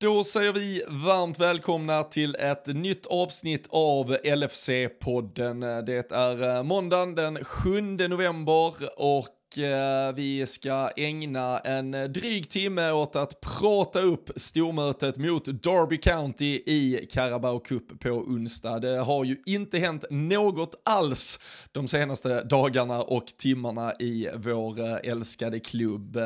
Då säger vi varmt välkomna till ett nytt avsnitt av LFC-podden. Det är måndagen den 7 november och Eh, vi ska ägna en eh, dryg timme åt att prata upp stormötet mot Derby County i Carabao Cup på onsdag. Det har ju inte hänt något alls de senaste dagarna och timmarna i vår eh, älskade klubb.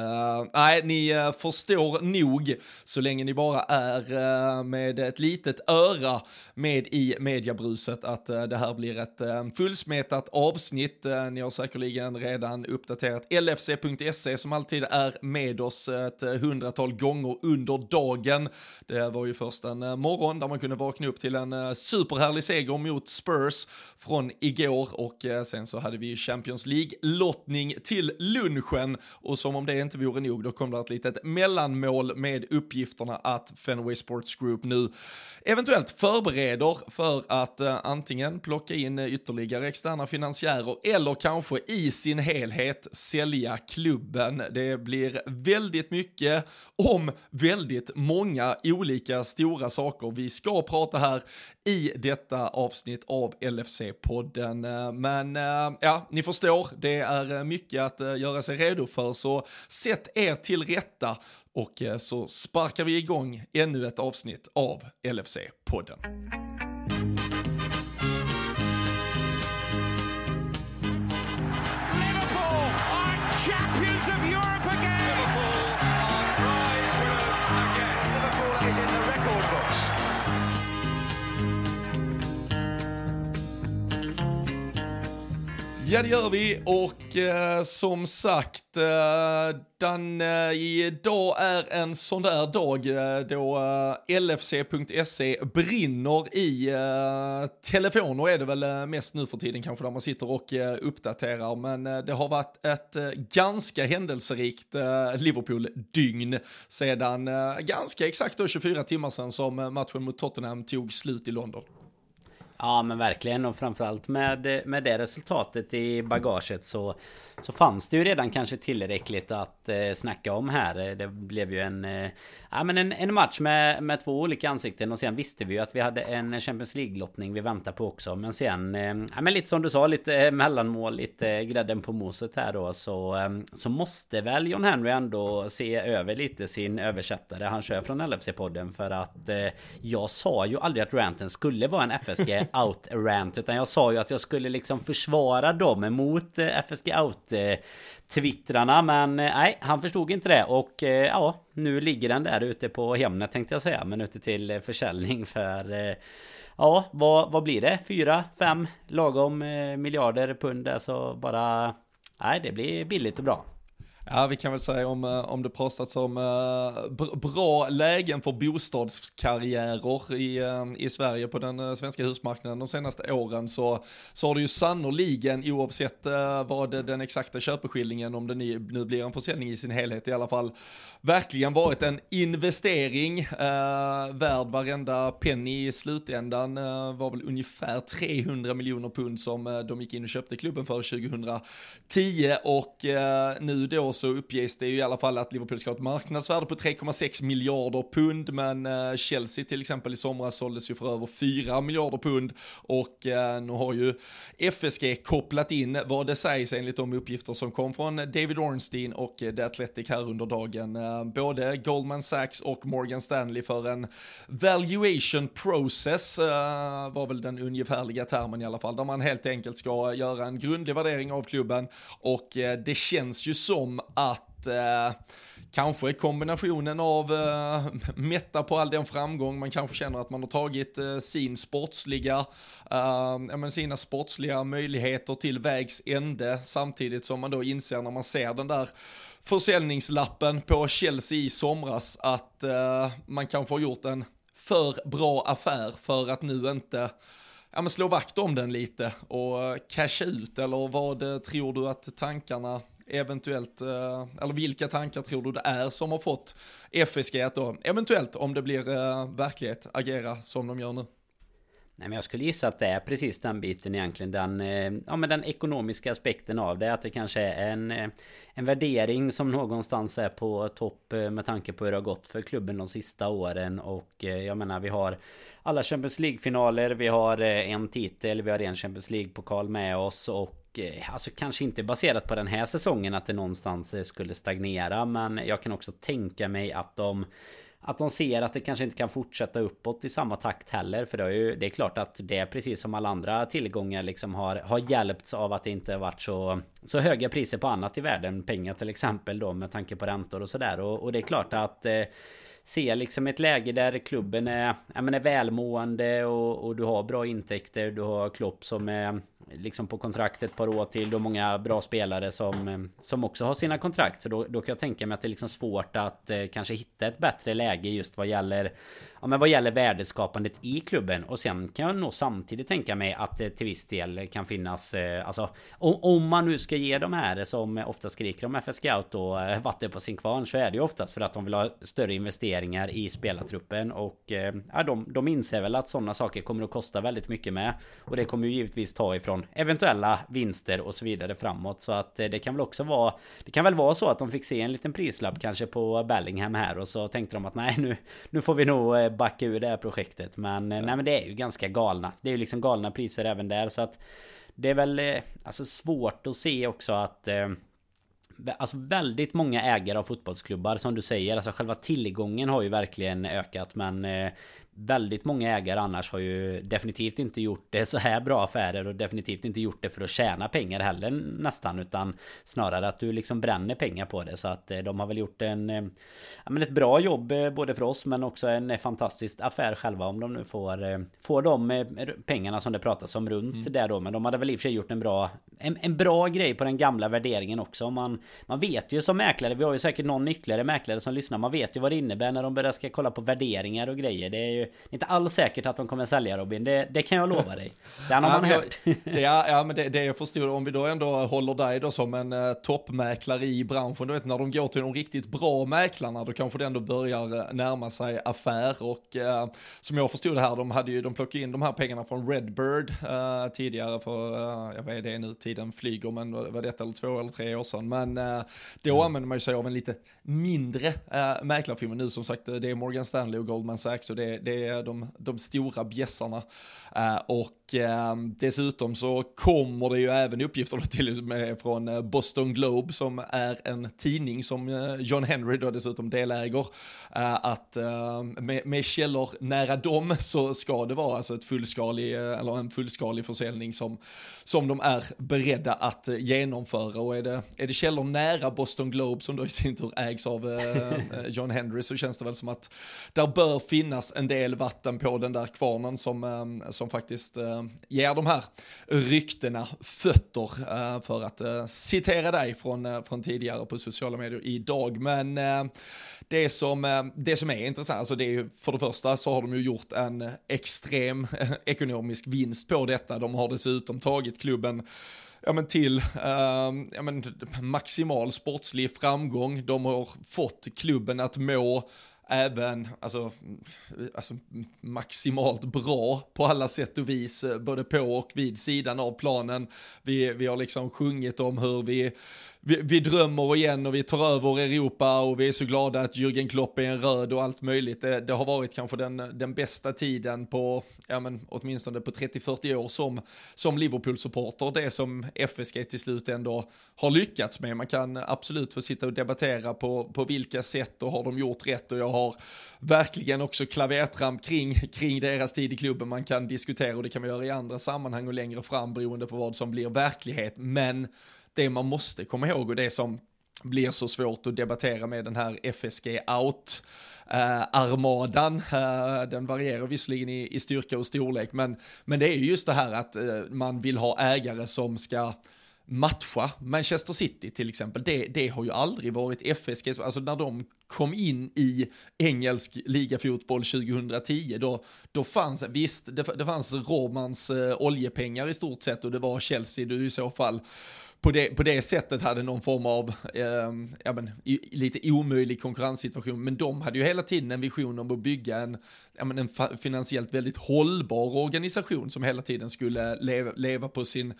Nej, ni förstår nog så länge ni bara är med ett litet öra med i mediabruset att det här blir ett fullsmetat avsnitt. Ni har säkerligen redan uppdaterat att lfc.se som alltid är med oss ett hundratal gånger under dagen. Det var ju först en eh, morgon där man kunde vakna upp till en eh, superhärlig seger mot Spurs från igår och eh, sen så hade vi Champions League-lottning till lunchen och som om det inte vore nog då kom det ett litet mellanmål med uppgifterna att Fenway Sports Group nu eventuellt förbereder för att antingen plocka in ytterligare externa finansiärer eller kanske i sin helhet sälja klubben. Det blir väldigt mycket om väldigt många olika stora saker vi ska prata här i detta avsnitt av LFC-podden. Men eh, ja, ni förstår, det är mycket att eh, göra sig redo för, så sätt er till rätta och eh, så sparkar vi igång ännu ett avsnitt av LFC-podden. Ja det gör vi och eh, som sagt, eh, den, eh, idag är en sån där dag eh, då eh, LFC.se brinner i eh, telefoner är det väl eh, mest nu för tiden kanske där man sitter och eh, uppdaterar men eh, det har varit ett eh, ganska händelserikt eh, Liverpool-dygn sedan ganska exakt då 24 timmar sedan som matchen mot Tottenham tog slut i London. Ja men verkligen och framförallt med, med det resultatet i bagaget så så fanns det ju redan kanske tillräckligt att eh, snacka om här. Eh, det blev ju en, eh, ja, men en, en, match med, med två olika ansikten och sen visste vi ju att vi hade en Champions League-lottning vi väntar på också. Men sen, eh, ja, men lite som du sa, lite eh, mellanmål, lite eh, grädden på moset här då. Så, eh, så måste väl John Henry ändå se över lite sin översättare han kör från LFC-podden. För att eh, jag sa ju aldrig att ranten skulle vara en FSG out-rant. Utan jag sa ju att jag skulle liksom försvara dem emot eh, FSG Out-twittrarna men eh, nej han förstod inte det och eh, ja nu ligger den där ute på Hemnet tänkte jag säga men ute till försäljning för Ja vad, vad blir det? Fyra, fem lagom miljarder pund alltså bara Nej det blir billigt och bra Ja, vi kan väl säga om, eh, om det pratats om uh, bra lägen för bostadskarriärer i, uh, i Sverige på den uh, svenska husmarknaden de senaste åren så, så har det ju sannoliken oavsett vad det, den exakta köpeskillingen, om det nu blir en försäljning i sin helhet i alla fall, verkligen varit en investering värd varenda penny i slutändan. var väl ungefär 300 miljoner pund som de gick in och köpte klubben för 2010 och nu då så uppges det ju i alla fall att Liverpool ska ha ett marknadsvärde på 3,6 miljarder pund, men eh, Chelsea till exempel i somras såldes ju för över 4 miljarder pund och eh, nu har ju FSG kopplat in vad det sägs enligt de uppgifter som kom från David Ornstein och eh, The Athletic här under dagen. Både Goldman Sachs och Morgan Stanley för en valuation process var väl den ungefärliga termen i alla fall, där man helt enkelt ska göra en grundlig värdering av klubben och det känns ju som att eh, kanske kombinationen av eh, mätta på all den framgång, man kanske känner att man har tagit eh, sin sportsliga, eh, men sina sportsliga möjligheter till vägs ände samtidigt som man då inser när man ser den där försäljningslappen på Chelsea i somras att eh, man kanske har gjort en för bra affär för att nu inte ja, men slå vakt om den lite och eh, casha ut eller vad eh, tror du att tankarna eventuellt, eh, eller vilka tankar tror du det är som har fått FSG att då, eventuellt om det blir eh, verklighet, agera som de gör nu? Nej, men jag skulle gissa att det är precis den biten egentligen. Den, eh, ja, men den ekonomiska aspekten av det. Att det kanske är en, en värdering som någonstans är på topp med tanke på hur det har gått för klubben de sista åren. Och jag menar vi har alla Champions League-finaler. Vi har en titel. Vi har en Champions League-pokal med oss. Och Eh, alltså kanske inte baserat på den här säsongen att det någonstans eh, skulle stagnera. Men jag kan också tänka mig att de att de ser att det kanske inte kan fortsätta uppåt i samma takt heller. För det är ju det är klart att det precis som alla andra tillgångar liksom har, har hjälpts av att det inte varit så, så höga priser på annat i världen. Pengar till exempel då med tanke på räntor och sådär. Och, och det är klart att eh, se liksom ett läge där klubben är, jag menar, är välmående och, och du har bra intäkter. Du har Klopp som är liksom på kontrakt ett par år till. Du har många bra spelare som, som också har sina kontrakt. Så då, då kan jag tänka mig att det är liksom svårt att eh, kanske hitta ett bättre läge just vad gäller Ja men vad gäller värdeskapandet i klubben och sen kan jag nog samtidigt tänka mig att det till viss del kan finnas eh, Alltså om, om, man nu ska ge de här som ofta skriker om FS Scout då eh, vatten på sin kvarn så är det ju oftast för att de vill ha större investeringar i spelartruppen och eh, ja, de, de inser väl att sådana saker kommer att kosta väldigt mycket med och det kommer ju givetvis ta ifrån eventuella vinster och så vidare framåt så att eh, det kan väl också vara Det kan väl vara så att de fick se en liten prislapp kanske på Bellingham här och så tänkte de att nej nu Nu får vi nog eh, backa ur det här projektet. Men, ja. nej, men det är ju ganska galna. Det är ju liksom galna priser även där. Så att det är väl alltså svårt att se också att eh, Alltså väldigt många ägare av fotbollsklubbar som du säger. Alltså själva tillgången har ju verkligen ökat men eh, Väldigt många ägare annars har ju definitivt inte gjort det så här bra affärer och definitivt inte gjort det för att tjäna pengar heller nästan utan snarare att du liksom bränner pengar på det. Så att eh, de har väl gjort en eh, ja, men ett bra jobb eh, både för oss men också en fantastisk affär själva om de nu får får de pengarna som det pratas om runt mm. där då. Men de hade väl i och för sig gjort en bra en, en bra grej på den gamla värderingen också. Man man vet ju som mäklare vi har ju säkert någon ytterligare mäklare som lyssnar man vet ju vad det innebär när de börjar ska kolla på värderingar och grejer. Det är ju inte alls säkert att de kommer sälja Robin. Det, det kan jag lova dig. Det har man ja, hört. ja, ja, men det, det jag förstod, om vi då ändå håller dig då som en uh, toppmäklare i branschen, du vet när de går till de riktigt bra mäklarna, då kanske det ändå börjar uh, närma sig affär och uh, som jag förstod det här, de hade ju, de plockade in de här pengarna från Redbird tidigare för, jag vet det nu, tiden flyger, men var det ett eller två eller tre år sedan, men då mm. använder man ju sig av en lite mindre uh, mäklarfirma nu, som sagt, det är Morgan Stanley och Goldman Sachs och det, det är de, de stora bjässarna. Uh, och uh, dessutom så kommer det ju även uppgifter till och med från uh, Boston Globe som är en tidning som John Henry då dessutom deläger. att med, med källor nära dem så ska det vara alltså ett fullskalig, eller en fullskalig försäljning som, som de är beredda att genomföra. Och är det, är det källor nära Boston Globe som då i sin tur ägs av John Henry så känns det väl som att där bör finnas en del vatten på den där kvarnen som, eh, som faktiskt eh, ger de här ryktena fötter eh, för att eh, citera dig från, eh, från tidigare på sociala medier idag. Men eh, det som, det som är intressant, alltså det är ju, för det första så har de ju gjort en extrem ekonomisk vinst på detta. De har dessutom tagit klubben ja, men till eh, ja, men maximal sportslig framgång. De har fått klubben att må även alltså, alltså, maximalt bra på alla sätt och vis, eh, både på och vid sidan av planen. Vi, vi har liksom sjungit om hur vi vi, vi, drömmer igen och vi tar över Europa och vi är så glada att Jürgen Klopp är en röd och allt möjligt. Det, det har varit kanske den, den bästa tiden på, ja men åtminstone på 30-40 år som, som Liverpool-supporter. Det som FSG till slut ändå har lyckats med. Man kan absolut få sitta och debattera på, på vilka sätt och har de gjort rätt och jag har verkligen också klavertramp kring, kring deras tid i klubben. Man kan diskutera och det kan man göra i andra sammanhang och längre fram beroende på vad som blir verklighet. Men det man måste komma ihåg och det som blir så svårt att debattera med den här FSG out eh, armadan. Eh, den varierar visserligen i, i, styrka och storlek, men, men det är just det här att eh, man vill ha ägare som ska matcha Manchester City till exempel. Det, det har ju aldrig varit FSG, alltså när de kom in i engelsk ligafotboll 2010, då, då fanns, visst, det, det fanns Romans eh, oljepengar i stort sett och det var Chelsea du i så fall på det, på det sättet hade någon form av eh, ja, men, i, lite omöjlig konkurrenssituation. Men de hade ju hela tiden en vision om att bygga en, ja, men en finansiellt väldigt hållbar organisation som hela tiden skulle leva, leva på sin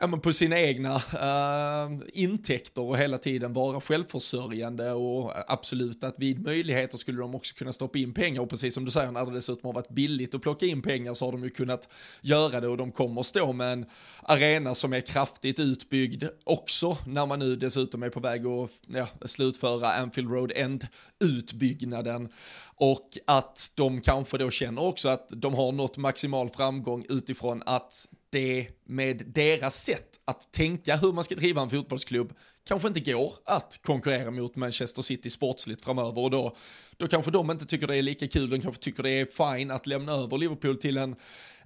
ja, men på sina egna uh, intäkter och hela tiden vara självförsörjande och absolut att vid möjligheter skulle de också kunna stoppa in pengar. Och precis som du säger när det dessutom har varit billigt att plocka in pengar så har de ju kunnat göra det och de kommer stå med en arena som är kraftigt utbyggd också när man nu dessutom är på väg att ja, slutföra Anfield Road End-utbyggnaden. Och att de kanske då känner också att de har nått maximal framgång utifrån att det med deras sätt att tänka hur man ska driva en fotbollsklubb kanske inte går att konkurrera mot Manchester City sportsligt framöver och då, då kanske de inte tycker det är lika kul, de kanske tycker det är fine att lämna över Liverpool till en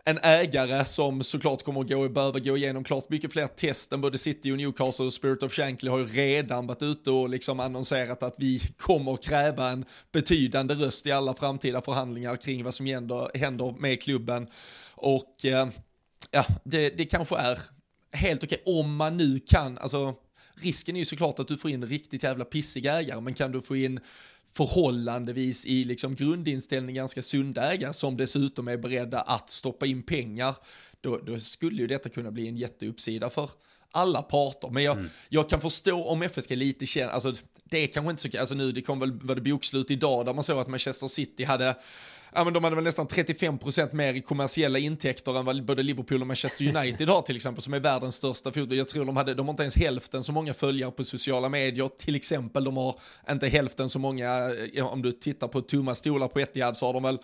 en ägare som såklart kommer att gå, behöva gå igenom klart mycket fler test än både City och Newcastle och Spirit of Shankly har ju redan varit ute och liksom annonserat att vi kommer kräva en betydande röst i alla framtida förhandlingar kring vad som händer, händer med klubben. Och eh, ja, det, det kanske är helt okej om man nu kan, alltså risken är ju såklart att du får in riktigt jävla pissiga ägare, men kan du få in förhållandevis i liksom grundinställning ganska sunda ägare som dessutom är beredda att stoppa in pengar, då, då skulle ju detta kunna bli en jätteuppsida för alla parter. Men jag, mm. jag kan förstå om FSG lite känner, alltså det är kanske inte så, alltså nu det kom väl, var det bokslut idag där man såg att Manchester City hade ja men de hade väl nästan 35% mer i kommersiella intäkter än vad både Liverpool och Manchester United har till exempel, som är världens största fotboll. Jag tror de hade, de har inte ens hälften så många följare på sociala medier, till exempel. De har inte hälften så många, eh, om du tittar på tomma stolar på Etihad så har de väl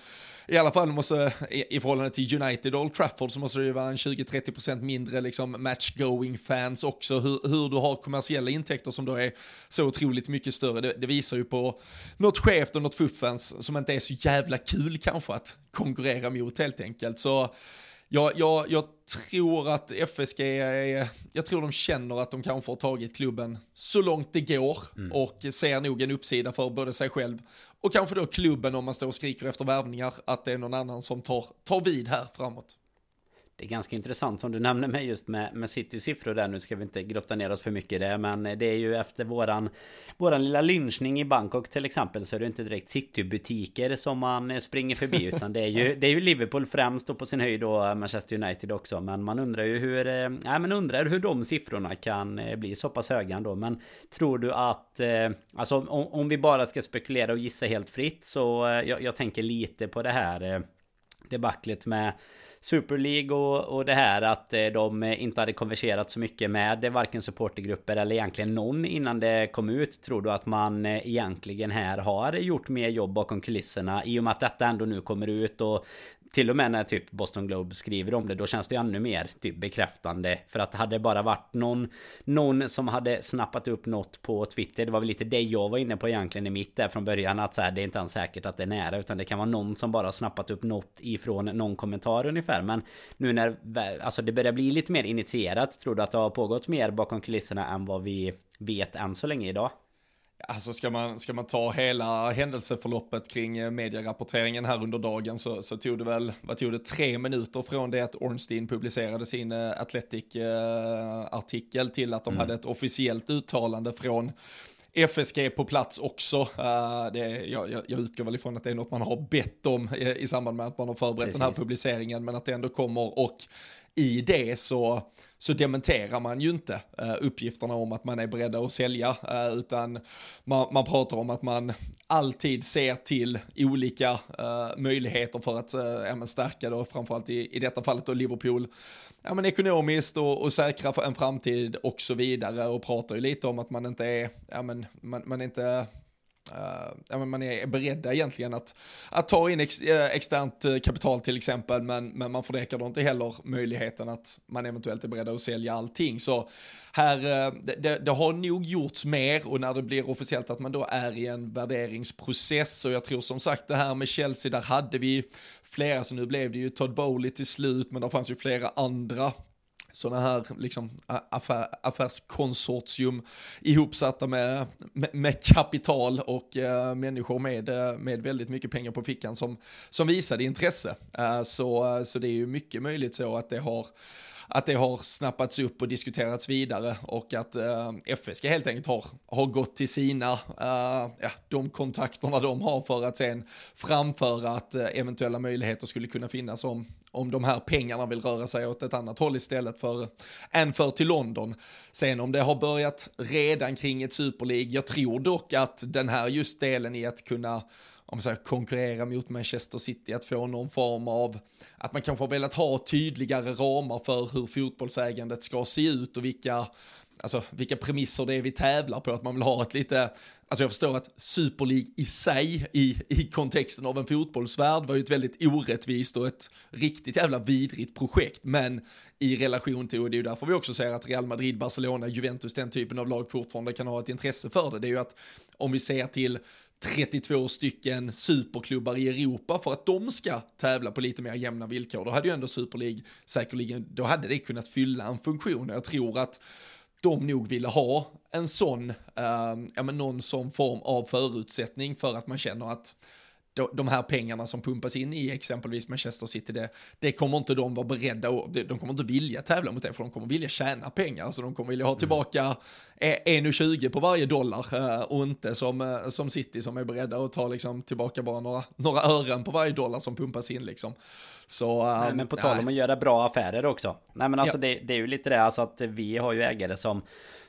i alla fall måste, i, förhållande till United Old Trafford så måste det ju vara en 20-30% mindre liksom match-going fans också. Hur, hur, du har kommersiella intäkter som då är så otroligt mycket större, det, det visar ju på något skevt och något fuffens som inte är så jävla kul kanske att konkurrera mot helt enkelt. Så jag, jag, jag tror att FSG, är, jag tror de känner att de kanske har tagit klubben så långt det går mm. och ser nog en uppsida för både sig själv och kanske då klubben om man står och skriker efter värvningar att det är någon annan som tar, tar vid här framåt. Det är ganska intressant som du nämner med just med, med Citys siffror där. Nu ska vi inte grotta ner oss för mycket i det. Men det är ju efter våran, våran lilla lynchning i Bangkok till exempel. Så är det inte direkt City-butiker som man springer förbi. Utan det är ju, det är ju Liverpool främst och på sin höjd då Manchester United också. Men man undrar ju hur, äh, men undrar hur de siffrorna kan eh, bli så pass höga ändå. Men tror du att, äh, alltså om, om, vi bara ska spekulera och gissa helt fritt. Så äh, jag, jag tänker lite på det här debaclet med Super League och, och det här att eh, de inte hade konverserat så mycket med varken supportergrupper eller egentligen någon innan det kom ut. Tror du att man eh, egentligen här har gjort mer jobb bakom kulisserna i och med att detta ändå nu kommer ut och till och med när typ Boston Globe skriver om det Då känns det ju ännu mer typ bekräftande För att hade det bara varit någon Någon som hade snappat upp något på Twitter Det var väl lite det jag var inne på egentligen i mitt där från början Att så här, det är inte ens säkert att det är nära Utan det kan vara någon som bara snappat upp något ifrån någon kommentar ungefär Men nu när Alltså det börjar bli lite mer initierat Tror du att det har pågått mer bakom kulisserna än vad vi vet än så länge idag? Alltså ska man, ska man ta hela händelseförloppet kring eh, medierapporteringen här under dagen så, så tog det väl, vad tog det, tre minuter från det att Ornstein publicerade sin uh, Athletic-artikel uh, till att de mm. hade ett officiellt uttalande från FSG på plats också. Uh, det, jag, jag, utgår väl ifrån att det är något man har bett om i, i samband med att man har förberett Precis. den här publiceringen, men att det ändå kommer och i det så, så dementerar man ju inte eh, uppgifterna om att man är beredda att sälja, eh, utan man, man pratar om att man alltid ser till olika eh, möjligheter för att uh, stärka då, framförallt i, i detta fallet då Liverpool, ja, men ekonomiskt och, och säkra för en framtid och så vidare och pratar ju lite om att man inte är, ja men man, man är inte Uh, man är beredda egentligen att, att ta in ex, uh, externt uh, kapital till exempel, men, men man förnekar då inte heller möjligheten att man eventuellt är beredda att sälja allting. Så här, det, det, har nog gjorts mer och när det blir officiellt att man då är i en värderingsprocess och jag tror som sagt det här med Chelsea, där hade vi flera, så nu blev det ju Todd Bowley till slut, men det fanns ju flera andra sådana här liksom affär, affärskonsortium ihopsatta med, med, med kapital och uh, människor med, eh, med väldigt mycket pengar på fickan som, som visade intresse. Uh, så, så det är ju mycket möjligt så att det har att det har snappats upp och diskuterats vidare och att eh, FSG helt enkelt har, har gått till sina, eh, ja, de kontakterna de har för att sen framföra att eh, eventuella möjligheter skulle kunna finnas om, om de här pengarna vill röra sig åt ett annat håll istället för än för till London. Sen om det har börjat redan kring ett Super League, jag tror dock att den här just delen i att kunna om man säger, konkurrera mot Manchester City, att få någon form av, att man kanske har velat ha tydligare ramar för hur fotbollsägandet ska se ut och vilka, alltså vilka premisser det är vi tävlar på, att man vill ha ett lite, alltså jag förstår att Super League i sig, i, i kontexten av en fotbollsvärld, var ju ett väldigt orättvist och ett riktigt jävla vidrigt projekt, men i relation till, och det är ju därför vi också säger att Real Madrid, Barcelona, Juventus, den typen av lag fortfarande kan ha ett intresse för det, det är ju att om vi ser till 32 stycken superklubbar i Europa för att de ska tävla på lite mer jämna villkor. Då hade ju ändå Super League säkerligen, då hade det kunnat fylla en funktion. Jag tror att de nog ville ha en sån, eh, ja men någon sån form av förutsättning för att man känner att de här pengarna som pumpas in i exempelvis Manchester City, det, det kommer inte de vara beredda och de kommer inte vilja tävla mot det, för de kommer vilja tjäna pengar, alltså de kommer vilja ha mm. tillbaka 1,20 på varje dollar eh, och inte som, eh, som City som är beredda att ta liksom tillbaka bara några, några ören på varje dollar som pumpas in liksom. Så, um, nej, men på tal om att göra bra affärer också. Nej men alltså ja. det, det är ju lite det, alltså att vi har ju ägare som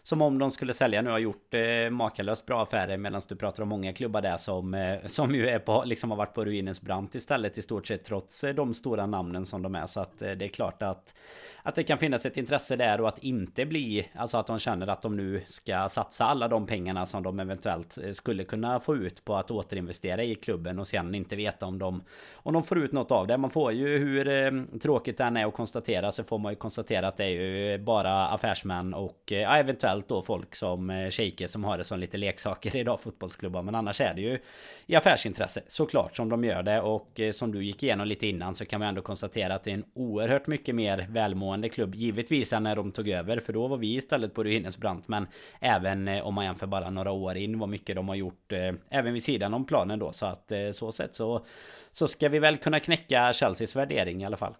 som om de skulle sälja nu har gjort eh, makalöst bra affärer medan du pratar om många klubbar där som, eh, som ju är på, liksom har varit på ruinens brant istället i stort sett trots eh, de stora namnen som de är. Så att eh, det är klart att att det kan finnas ett intresse där och att inte bli, alltså att de känner att de nu ska satsa alla de pengarna som de eventuellt eh, skulle kunna få ut på att återinvestera i klubben och sen inte veta om de, om de får ut något av det. Man får ju hur eh, tråkigt det än är att konstatera så får man ju konstatera att det är ju bara affärsmän och eh, ja, eventuellt då folk som shejker som har det som lite leksaker idag fotbollsklubbar. Men annars är det ju i affärsintresse såklart som de gör det och som du gick igenom lite innan så kan man ändå konstatera att det är en oerhört mycket mer välmående välmående klubb. Givetvis när de tog över, för då var vi istället på ruinens brant. Men även eh, om man jämför bara några år in, vad mycket de har gjort, eh, även vid sidan om planen då. Så att eh, så sett så, så ska vi väl kunna knäcka Chelseas värdering i alla fall.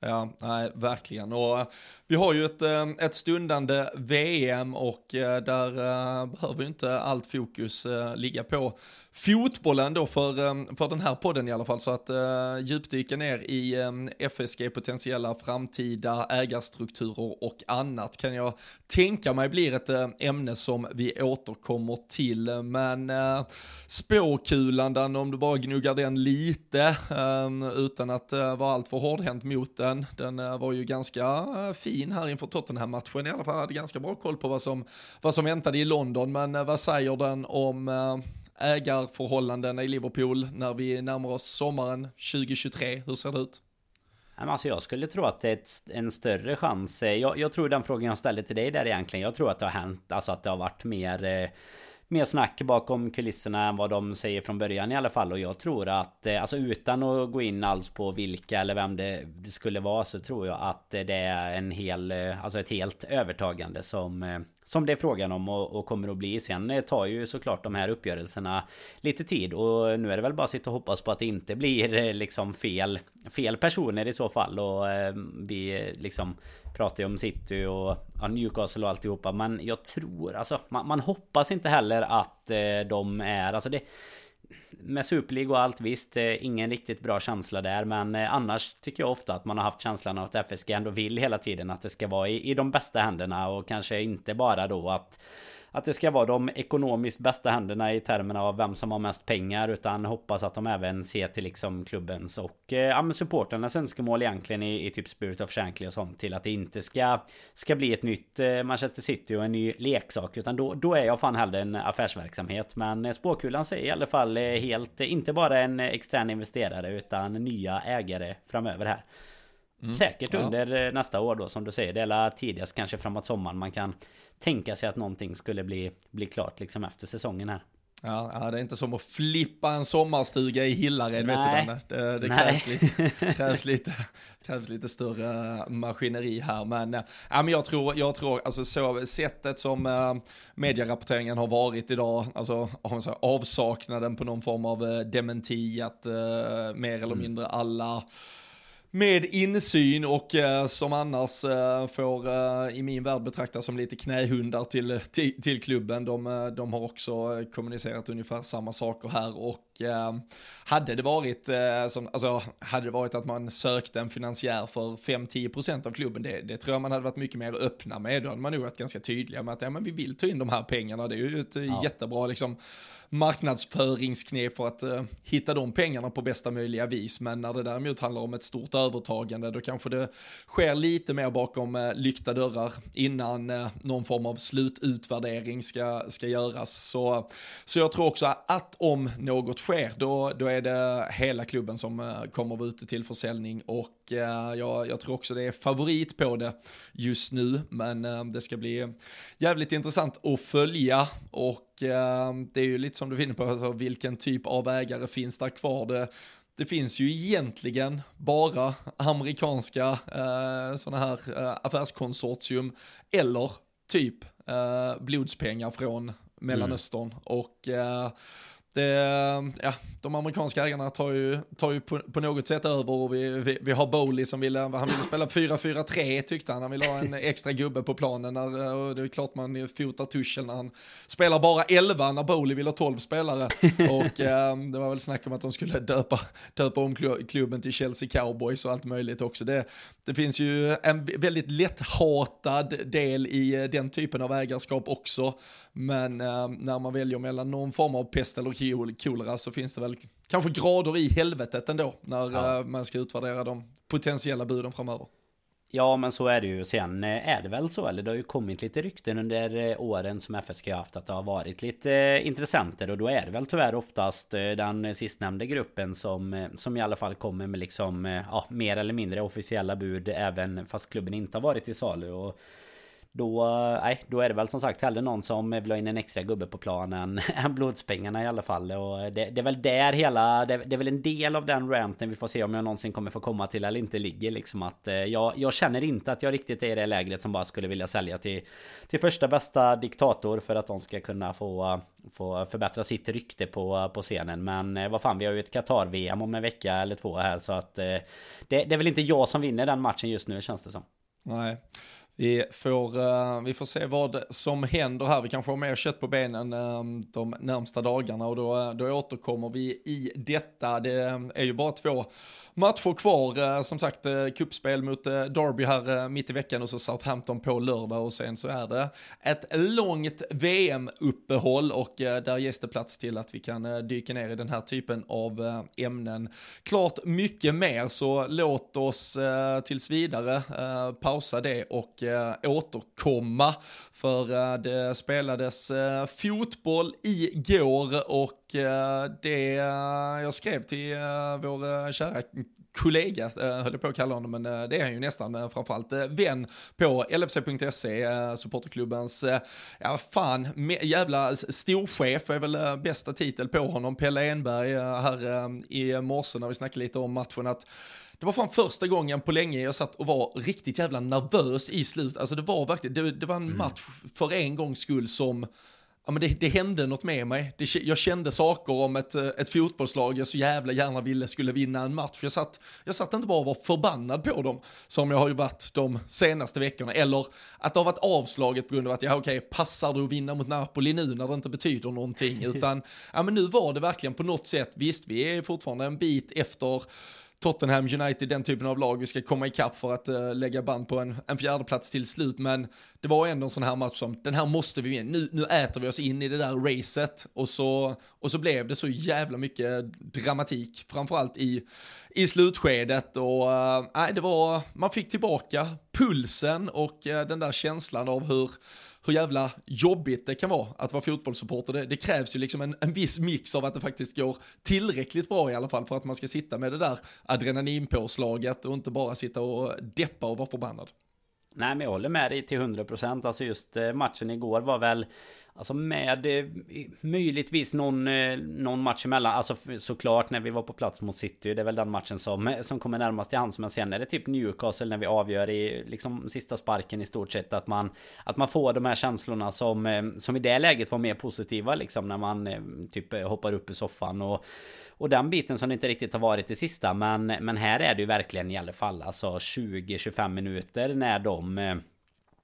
Ja, nej, verkligen. Och vi har ju ett, eh, ett stundande VM och eh, där eh, behöver ju inte allt fokus ligga på fotbollen då för, för den här podden i alla fall. Så att uh, djupdyka ner i um, FSG potentiella framtida ägarstrukturer och annat kan jag tänka mig blir ett uh, ämne som vi återkommer till. Men uh, spåkulan, om du bara gnuggar den lite um, utan att uh, vara alltför hårdhänt mot den, den uh, var ju ganska fin här inför Tottenham-matchen i alla fall. Hade ganska bra koll på vad som, vad som väntade i London, men eh, vad säger den om eh, ägarförhållandena i Liverpool när vi närmar oss sommaren 2023? Hur ser det ut? Alltså jag skulle tro att det är en större chans. Jag, jag, tror den frågan jag ställde till dig där egentligen. Jag tror att det har hänt, alltså att det har varit mer eh, mer snack bakom kulisserna än vad de säger från början i alla fall. Och jag tror att, eh, alltså utan att gå in alls på vilka eller vem det, det skulle vara så tror jag att eh, det är en hel, eh, alltså ett helt övertagande som, som det är frågan om och, och, kommer att bli. Sen tar ju såklart de här uppgörelserna lite tid och nu är det väl bara att sitta och hoppas på att det inte blir liksom fel, fel personer i så fall och eh, vi liksom pratar ju om City och ja, Newcastle och alltihopa men jag tror alltså man, man hoppas inte heller att eh, de är alltså det med Super och allt visst, eh, ingen riktigt bra känsla där. Men eh, annars tycker jag ofta att man har haft känslan av att FSG ändå vill hela tiden att det ska vara i, i de bästa händerna och kanske inte bara då att att det ska vara de ekonomiskt bästa händerna i termerna av vem som har mest pengar utan hoppas att de även ser till liksom klubbens och eh, ja, supporternas önskemål egentligen i, i typ Spirit of Shankly och sånt till att det inte ska ska bli ett nytt eh, Manchester City och en ny leksak utan då, då är jag fan hellre en affärsverksamhet men eh, spåkulan säger i alla fall eh, helt inte bara en extern investerare utan nya ägare framöver här. Mm. Säkert under ja. nästa år då som du säger. Det är tidigast kanske framåt sommaren man kan tänka sig att någonting skulle bli, bli klart liksom efter säsongen här. Ja, det är inte som att flippa en sommarstuga i Hillared, vet du. Det, det krävs, lite, krävs, lite, krävs lite större maskineri här. Men, ja, men jag tror, jag tror alltså så, sättet som uh, medierapporteringen har varit idag, alltså avsaknaden på någon form av uh, dementi, att mer eller mm. mindre alla med insyn och eh, som annars eh, får eh, i min värld betraktas som lite knähundar till, till, till klubben. De, eh, de, har också kommunicerat ungefär samma saker här och eh, hade det varit eh, som, alltså, hade det varit att man sökte en finansiär för 5-10% av klubben, det, det, tror jag man hade varit mycket mer öppna med. Då hade man nog varit ganska tydliga med att ja, men vi vill ta in de här pengarna. Det är ju ett ja. jättebra liksom marknadsföringsknep för att eh, hitta de pengarna på bästa möjliga vis. Men när det däremot handlar om ett stort övertagande, då kanske det sker lite mer bakom eh, lyckta dörrar innan eh, någon form av slututvärdering ska, ska göras. Så, så jag tror också att om något sker, då, då är det hela klubben som eh, kommer vara ute till försäljning och eh, jag, jag, tror också det är favorit på det just nu, men eh, det ska bli jävligt intressant att följa och det är ju lite som du vinner på, alltså, vilken typ av ägare finns där kvar? Det, det finns ju egentligen bara amerikanska eh, sådana här eh, affärskonsortium eller typ eh, blodspengar från Mellanöstern mm. och eh, det, ja, de amerikanska ägarna tar ju, tar ju på, på något sätt över och vi, vi, vi har Bowley som ville, han ville spela 4-4-3 tyckte han, han ville ha en extra gubbe på planen där, och det är klart man fotar Tuchel när han spelar bara 11 när Bowley vill ha 12 spelare. Och eh, det var väl snack om att de skulle döpa, döpa om klubben till Chelsea Cowboys och allt möjligt också. Det, det finns ju en väldigt lätthatad del i den typen av ägarskap också, men eh, när man väljer mellan någon form av pest eller kolera så finns det väl kanske grader i helvetet ändå när ja. Eh, man ska utvärdera de potentiella buden framöver. Ja men så är det ju. Sen eh, är det väl så, eller det har ju kommit lite rykten under eh, åren som FSK har haft att det har varit lite intressenter och då är det väl tyvärr oftast den sistnämnda gruppen som, som i alla fall kommer med liksom ja, mer eller mindre officiella bud även fast klubben inte har varit i salu. Och då, nej, då är det väl som sagt hellre någon som vill ha in en extra gubbe på planen än blodspengarna i alla fall. Och det, det är väl där hela, det, det, är väl en del av den ranten vi får se om jag någonsin kommer få komma till eller inte ligger. Liksom att eh, jag, jag känner inte att jag riktigt är i det lägret som bara skulle vilja sälja till, till första bästa diktator för att de ska kunna få, få förbättra sitt rykte på, på scenen. Men eh, vad fan, vi har ju ett Qatar-VM om en vecka eller två här så att eh, det, det är väl inte jag som vinner den matchen just nu känns det som. Nej. Vi får, uh, vi får se vad som händer här. Vi kanske har mer kött på benen uh, de närmsta dagarna och då, eh, då återkommer vi i detta. Det ehm, är ju bara två matcher kvar. Uh, som sagt, uh, kuppspel mot uh, Derby här mitt i veckan och så Southampton på lördag och sen så är det ett långt VM-uppehåll och där ges det plats till att vi kan dyka ner i den här typen av ämnen. Klart mycket mer så låt oss tills vidare pausa det och eh, återkomma. För eh, det spelades eh, fotboll igår och eh, det eh, jag skrev till eh, vår eh, kära kollega, eh, höll jag på att kalla honom, men det är han ju nästan framförallt, vän på LFC.se, supporterklubbens, ja fan, jävla storchef är väl bästa titel på honom, Pelle Enberg här i morse när vi snackade lite om matchen, att det var fan första gången på länge jag satt och var riktigt jävla nervös i slut. Alltså det var verkligen, det, det var en mm. match för en gångs skull som, ja men det, det hände något med mig. Det, jag kände saker om ett, ett fotbollslag jag så jävla gärna ville skulle vinna en match. Jag satt, jag satt inte bara och var förbannad på dem, som jag har ju varit de senaste veckorna, eller att det har varit avslaget på grund av att, ja okej, passar du att vinna mot Napoli nu när det inte betyder någonting, utan, ja men nu var det verkligen på något sätt, visst vi är fortfarande en bit efter Tottenham, United, den typen av lag vi ska komma ikapp för att uh, lägga band på en, en fjärde plats till slut. Men det var ändå en sån här match som, den här måste vi vinna. Nu, nu äter vi oss in i det där racet och så, och så blev det så jävla mycket dramatik, framförallt i, i slutskedet. Och uh, det var, man fick tillbaka pulsen och uh, den där känslan av hur hur jävla jobbigt det kan vara att vara fotbollssupporter. Det, det krävs ju liksom en, en viss mix av att det faktiskt går tillräckligt bra i alla fall för att man ska sitta med det där adrenalinpåslaget och inte bara sitta och deppa och vara förbannad. Nej men jag håller med dig till 100% Alltså just eh, matchen igår var väl Alltså med eh, möjligtvis någon, eh, någon match emellan. Alltså såklart när vi var på plats mot City. Det är väl den matchen som, eh, som kommer närmast till hands. Men sen är det typ Newcastle när vi avgör i liksom sista sparken i stort sett. Att man, att man får de här känslorna som, eh, som i det läget var mer positiva. Liksom när man eh, typ eh, hoppar upp i soffan. Och, och den biten som det inte riktigt har varit i sista. Men, men här är det ju verkligen i alla fall alltså 20-25 minuter när de eh,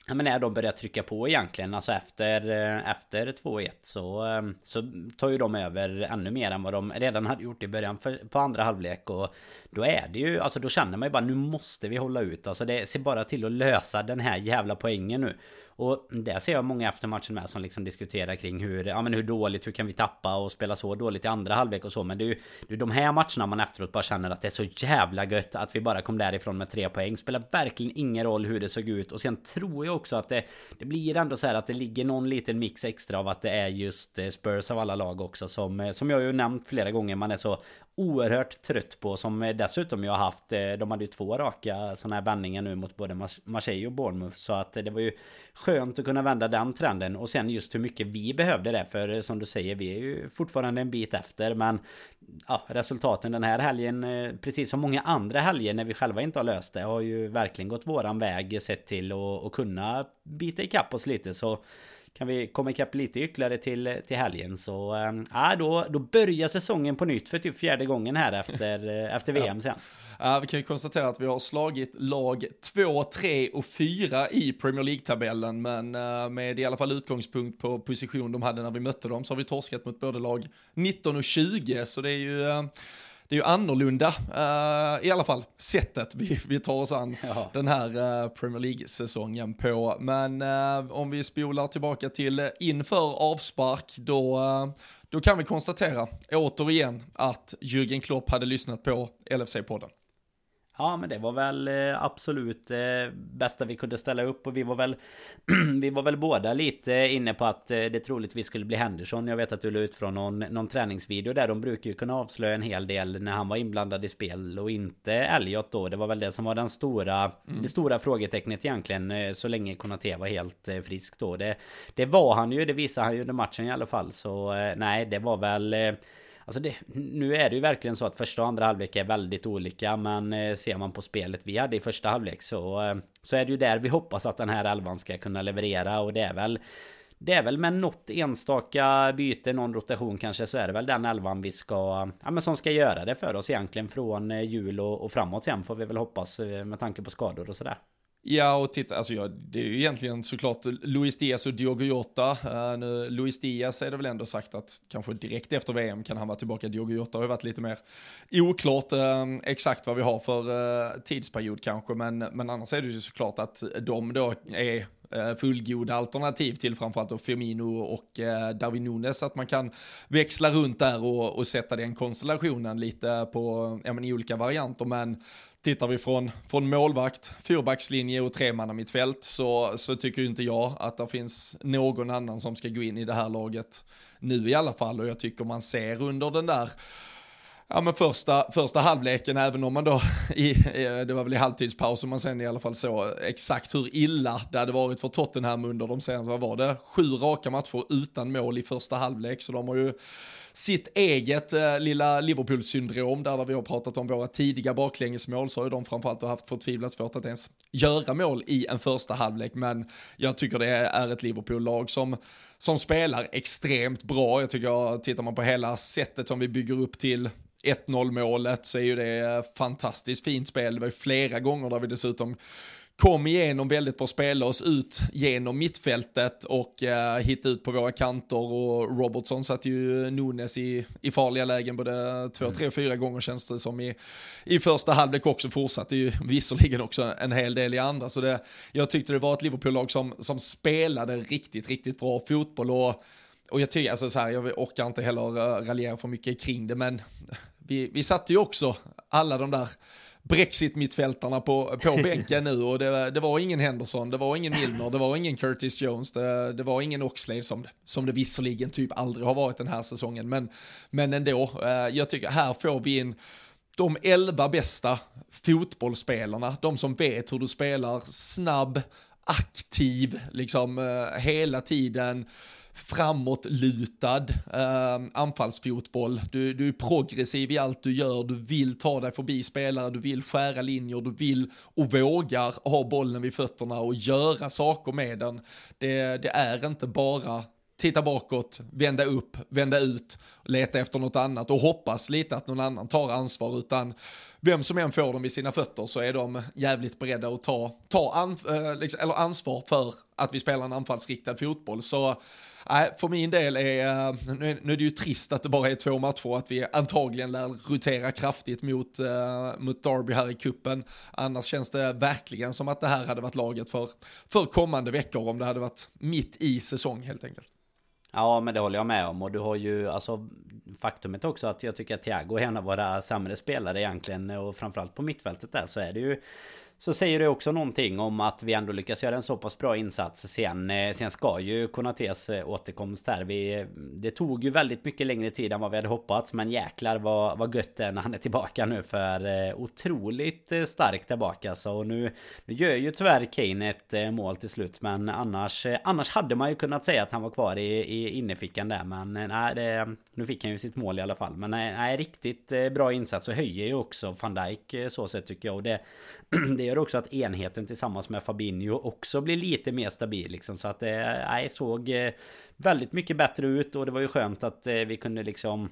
Ja men när de börjar trycka på egentligen Alltså efter, eh, efter 2-1 så, ehm, så tar ju de över ännu mer än vad de redan hade gjort i början för, på andra halvlek Och då är det ju Alltså då känner man ju bara nu måste vi hålla ut Alltså det ser bara till att lösa den här jävla poängen nu och där ser jag många efter matchen med som liksom diskuterar kring hur, ja, men hur dåligt, hur kan vi tappa och spela så dåligt i andra halvlek och så. Men det är ju det är de här matcherna man efteråt bara känner att det är så jävla gött att vi bara kom därifrån med tre poäng. Spelar verkligen ingen roll hur det såg ut. Och sen tror jag också att det, det blir ändå så här att det ligger någon liten mix extra av att det är just eh, Spurs av alla lag också som, eh, som jag ju nämnt flera gånger. Man är så oerhört trött på som dessutom jag har haft eh, De hade ju två raka sådana här vändningar nu mot både Marseille och Bournemouth Så att eh, det var ju skönt att kunna vända den trenden. Och sen just hur mycket vi behövde det För eh, som du säger vi är ju fortfarande en bit efter Men ja, resultaten den här helgen Precis som många andra helger när vi själva inte har löst det Har ju verkligen gått våran väg sett till att kunna bita ikapp oss lite. Så kan vi komma ikapp lite ytterligare till, till helgen så äh, då, då börjar säsongen på nytt för typ fjärde gången här efter, eh, efter VM sen. Ja, vi kan ju konstatera att vi har slagit lag 2, 3 och 4 i Premier League-tabellen, men eh, med i alla fall utgångspunkt på position de hade när vi mötte dem så har vi torskat mot både lag 19 och 20, så det är ju eh, det är ju annorlunda, uh, i alla fall sättet vi, vi tar oss an ja. den här uh, Premier League-säsongen på. Men uh, om vi spolar tillbaka till inför avspark, då, då kan vi konstatera återigen att Jürgen Klopp hade lyssnat på LFC-podden. Ja men det var väl eh, absolut eh, bästa vi kunde ställa upp och vi var väl Vi var väl båda lite inne på att eh, det troligtvis skulle bli Henderson. Jag vet att du la ut från någon, någon träningsvideo där. De brukar ju kunna avslöja en hel del när han var inblandad i spel och inte Elliot då. Det var väl det som var den stora mm. Det stora frågetecknet egentligen Så länge Konate var helt frisk då. Det, det var han ju, det visade han ju under matchen i alla fall. Så nej det var väl Alltså det, nu är det ju verkligen så att första och andra halvlek är väldigt olika Men eh, ser man på spelet vi hade i första halvlek så eh, Så är det ju där vi hoppas att den här elvan ska kunna leverera och det är väl det är väl med något enstaka byte, någon rotation kanske, så är det väl den elvan vi ska... Ja men som ska göra det för oss egentligen från eh, jul och, och framåt sen får vi väl hoppas med tanke på skador och sådär. Ja, och titta, alltså ja, det är ju egentligen såklart Luis Diaz och Diogo Jota. Uh, nu, Luis Diaz är det väl ändå sagt att kanske direkt efter VM kan han vara tillbaka. Diogo Jota har ju varit lite mer oklart uh, exakt vad vi har för uh, tidsperiod kanske, men, men annars är det ju såklart att de då är fullgoda alternativ till framförallt då Firmino och eh, Darwin Nunes, att man kan växla runt där och, och sätta den konstellationen lite på, ja men i olika varianter, men Tittar vi från, från målvakt, fyrbackslinje och tremannamittfält så, så tycker inte jag att det finns någon annan som ska gå in i det här laget nu i alla fall. Och jag tycker man ser under den där ja, men första, första halvleken, även om man då, i, det var väl i halvtidspaus man sen i alla fall så exakt hur illa det hade varit för Tottenham under de senaste, vad var det, sju raka matcher utan mål i första halvlek, så de har ju sitt eget eh, lilla Liverpool-syndrom där, där vi har pratat om våra tidiga baklängesmål så har ju de framförallt haft förtvivlat svårt att ens göra mål i en första halvlek. Men jag tycker det är ett Liverpool-lag som, som spelar extremt bra. Jag tycker, tittar man på hela sättet som vi bygger upp till 1-0 målet så är ju det eh, fantastiskt fint spel. Det var ju flera gånger där vi dessutom kom igenom väldigt bra, spelade oss ut genom mittfältet och eh, hittade ut på våra kanter. Och Robertson satte ju Nunes i, i farliga lägen både två, tre, fyra gånger känns det som i, i första halvlek också. Fortsatte ju visserligen också en hel del i andra. Så det, jag tyckte det var ett Liverpool-lag som, som spelade riktigt, riktigt bra fotboll. Och och jag tycker, alltså så här, jag orkar inte heller eh, raljera för mycket kring det, men vi, vi satte ju också alla de där Brexit-mittfältarna på, på bänken nu. Och det, det, var ingen Henderson, det var ingen Milner, det var ingen Curtis Jones, det, det var ingen Oxlade som, som det visserligen typ aldrig har varit den här säsongen, men, men ändå, eh, jag tycker här får vi in de elva bästa fotbollsspelarna, de som vet hur du spelar, snabb, aktiv, liksom eh, hela tiden, framåtlutad eh, anfallsfotboll. Du, du är progressiv i allt du gör, du vill ta dig förbi spelare, du vill skära linjer, du vill och vågar ha bollen vid fötterna och göra saker med den. Det, det är inte bara titta bakåt, vända upp, vända ut, leta efter något annat och hoppas lite att någon annan tar ansvar utan vem som än får dem vid sina fötter så är de jävligt beredda att ta, ta an, eh, liksom, eller ansvar för att vi spelar en anfallsriktad fotboll. Så äh, för min del är, eh, nu är, nu är det ju trist att det bara är två matcher och att vi antagligen lär rotera kraftigt mot, äh, mot Derby här i kuppen. Annars känns det verkligen som att det här hade varit laget för, för kommande veckor om det hade varit mitt i säsong helt enkelt. Ja men det håller jag med om. Och du har ju alltså Faktumet också att jag tycker att Thiago är en av våra sämre spelare egentligen. Och framförallt på mittfältet där så är det ju så säger det också någonting om att vi ändå lyckas göra en så pass bra insats. Sen, eh, sen ska ju Konates eh, återkomst här. Vi, eh, det tog ju väldigt mycket längre tid än vad vi hade hoppats. Men jäklar vad, vad gött det är när han är tillbaka nu. För otroligt starkt tillbaka. Så nu, nu gör ju tyvärr Kane ett mål till slut. Men annars, annars hade man ju kunnat säga att han var kvar i, i innefickan där. Men nej, det, nu fick han ju sitt mål i alla fall. Men nej, riktigt bra insats. Och höjer ju också van Dijk så sett tycker jag. Och det, det gör också att enheten tillsammans med Fabinho också blir lite mer stabil liksom. Så att det eh, såg eh, väldigt mycket bättre ut och det var ju skönt att eh, vi kunde liksom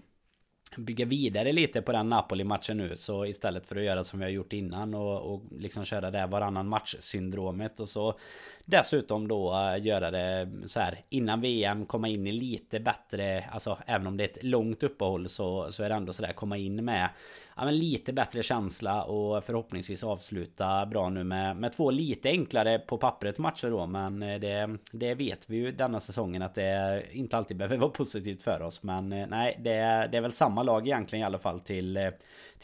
bygga vidare lite på den Napoli-matchen nu. Så istället för att göra som vi har gjort innan och, och liksom köra det varannan match-syndromet. Och så dessutom då eh, göra det så här innan VM komma in i lite bättre. Alltså även om det är ett långt uppehåll så, så är det ändå så där komma in med ja, men lite bättre känsla och förhoppningsvis avsluta bra nu med, med två lite enklare på pappret matcher då. Men eh, det, det vet vi ju denna säsongen att det inte alltid behöver vara positivt för oss. Men eh, nej, det, det är väl samma lag egentligen i alla fall till, eh,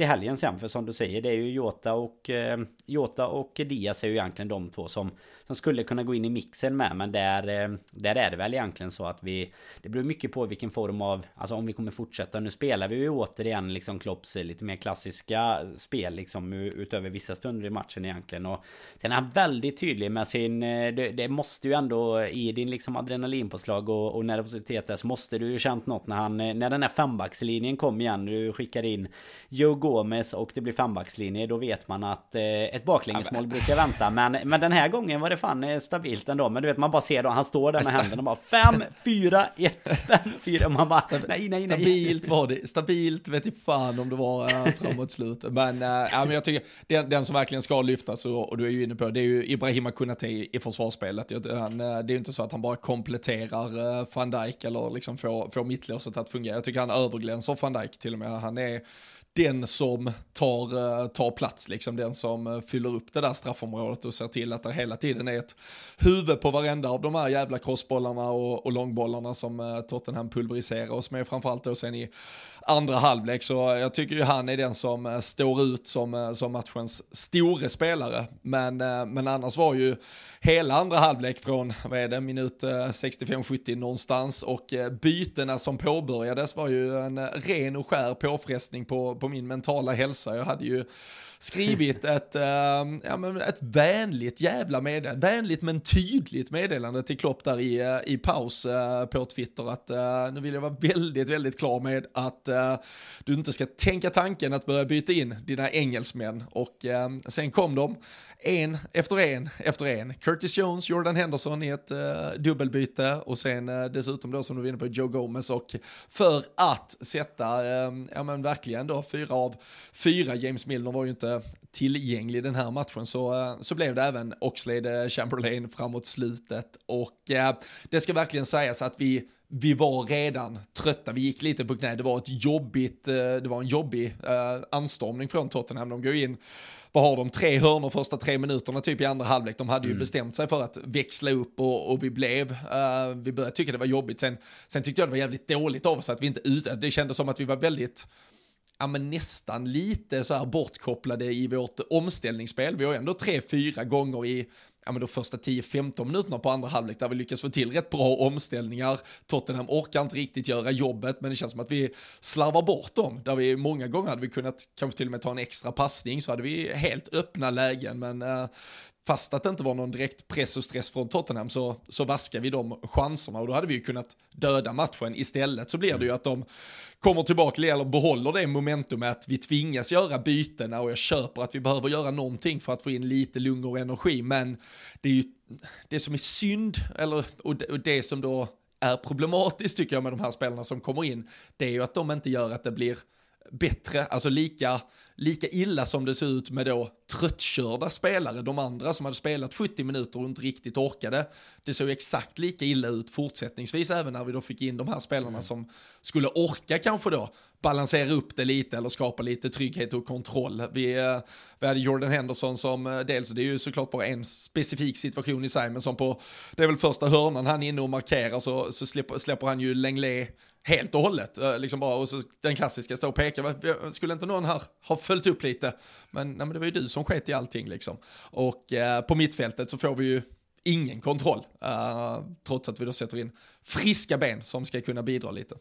till helgen sen. För som du säger, det är ju Jota och, eh, Jota och Diaz är ju egentligen de två som, som skulle kunna gå in i mixen med. Men där, eh, där är det väl egentligen så att vi... Det beror mycket på vilken form av... Alltså om vi kommer fortsätta. Nu spelar vi ju återigen liksom Klopps eh, lite mer klassiska spel liksom utöver vissa stunder i matchen egentligen. Och sen är han väldigt tydlig med sin... Det, det måste ju ändå i din liksom adrenalinpåslag och, och nervositet där så måste du ju känt något när han... När den här fembackslinjen kom igen. Du skickar in Joe Gomez och det blir fembackslinje. Då vet man att eh, ett baklängesmål brukar vänta. Men, men den här gången var det fan eh, stabilt ändå. Men du vet man bara ser då. Han står där med händerna och bara 5, 4, 1, 5, 4. Man bara nej, nej, nej. Stabilt var det. Stabilt vet i fan om det var framåt slutet. Men, äh, ja, men jag tycker den, den som verkligen ska lyftas, och, och, du är ju inne på det, är ju Ibrahima Kunate i, i försvarsspelet. Han, eh, det är ju inte så att han bara kompletterar uh, van Dijk eller liksom får, får mittlåset att fungera. Jag tycker han överglänser van Dijk till och med. Han är den som tar, eh, tar plats, liksom den som eh, fyller upp det där straffområdet och ser till att det hela tiden är ett huvud på varenda av de här jävla crossbollarna och, och långbollarna som eh, Tottenham pulveriserar oss med, framförallt då sen i andra halvlek. Så jag tycker ju han är den som eh, står ut som, eh, som matchens store spelare. Men, eh, men annars var ju hela andra halvlek från, vad är det, minut 65-70 någonstans och bytena som påbörjades var ju en ren och skär påfrestning på, på min mentala hälsa. Jag hade ju skrivit ett, äh, ja, men ett vänligt jävla meddelande, vänligt men tydligt meddelande till Klopp där i, eh, i paus äh, på Twitter att äh, nu vill jag vara väldigt, väldigt klar med att du inte ska tänka tanken att börja byta in dina engelsmän och sen kom de en efter en efter en. Curtis Jones, Jordan Henderson i ett uh, dubbelbyte och sen uh, dessutom då som du var inne på Joe Gomez och för att sätta, uh, ja men verkligen då fyra av fyra, James Milner var ju inte tillgänglig den här matchen så, så blev det även Oxlade Chamberlain framåt slutet och det ska verkligen sägas att vi vi var redan trötta, vi gick lite på knä, det var ett jobbigt, det var en jobbig anstormning från Tottenham, de går in vad har de, tre hörnor första tre minuterna typ i andra halvlek. De hade ju mm. bestämt sig för att växla upp och, och vi blev, uh, vi började tycka det var jobbigt. Sen, sen tyckte jag det var jävligt dåligt av oss att vi inte ut, det kändes som att vi var väldigt, ja men nästan lite så här bortkopplade i vårt omställningsspel. Vi har ändå tre, fyra gånger i ja, men de första 10-15 minuterna på andra halvlek där vi lyckas få till rätt bra omställningar. Tottenham orkar inte riktigt göra jobbet, men det känns som att vi slarvar bort dem. Där vi många gånger hade vi kunnat kanske till och med ta en extra passning så hade vi helt öppna lägen, men eh, fast att det inte var någon direkt press och stress från Tottenham så, så vaskar vi de chanserna. Och då hade vi ju kunnat döda matchen. Istället så blir det ju att de kommer tillbaka eller behåller det momentumet att vi tvingas göra bytena och jag köper att vi behöver göra någonting för att få in lite lugn och energi. Men det är ju det som är synd, eller, och det, och det som då är problematiskt tycker jag med de här spelarna som kommer in, det är ju att de inte gör att det blir bättre, alltså lika, lika illa som det ser ut med då tröttkörda spelare, de andra som hade spelat 70 minuter och inte riktigt orkade. Det såg exakt lika illa ut fortsättningsvis även när vi då fick in de här spelarna mm. som skulle orka kanske då balansera upp det lite eller skapa lite trygghet och kontroll. Vi, eh, vi hade Jordan Henderson som eh, dels, det är ju såklart bara en specifik situation i sig, men som på, det är väl första hörnan han är inne och markerar så, så släpper, släpper han ju Lenglet helt och hållet. Eh, liksom bara, och så den klassiska, stå och peka, skulle inte någon här ha följt upp lite? Men, nej, men det var ju du som sket i allting liksom. Och eh, på mittfältet så får vi ju ingen kontroll, eh, trots att vi då sätter in friska ben som ska kunna bidra lite.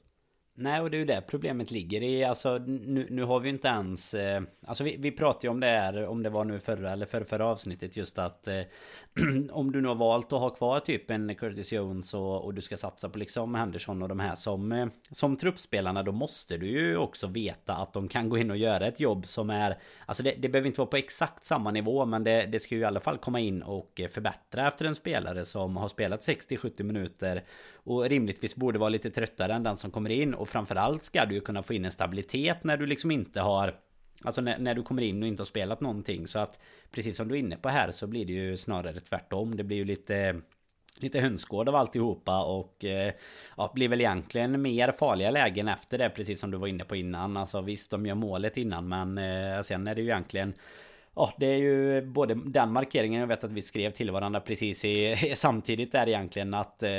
Nej, och det är ju det problemet ligger i. Alltså, nu, nu har vi inte ens... Eh, alltså vi, vi pratade ju om det här, om det var nu förra eller förra, förra avsnittet, just att eh, om du nu har valt att ha kvar typ en Curtis Jones och, och du ska satsa på liksom Henderson och de här som, eh, som truppspelarna, då måste du ju också veta att de kan gå in och göra ett jobb som är... Alltså det, det behöver inte vara på exakt samma nivå, men det, det ska ju i alla fall komma in och eh, förbättra efter en spelare som har spelat 60-70 minuter och rimligtvis borde vara lite tröttare än den som kommer in och framförallt ska du ju kunna få in en stabilitet när du liksom inte har Alltså när, när, du kommer in och inte har spelat någonting. Så att Precis som du är inne på här så blir det ju snarare tvärtom. Det blir ju lite Lite hönsgård av alltihopa och eh, ja, blir väl egentligen mer farliga lägen efter det precis som du var inne på innan. Alltså visst de gör målet innan men eh, sen är det ju egentligen Ja, det är ju både den markeringen, jag vet att vi skrev till varandra precis i, samtidigt där egentligen att eh,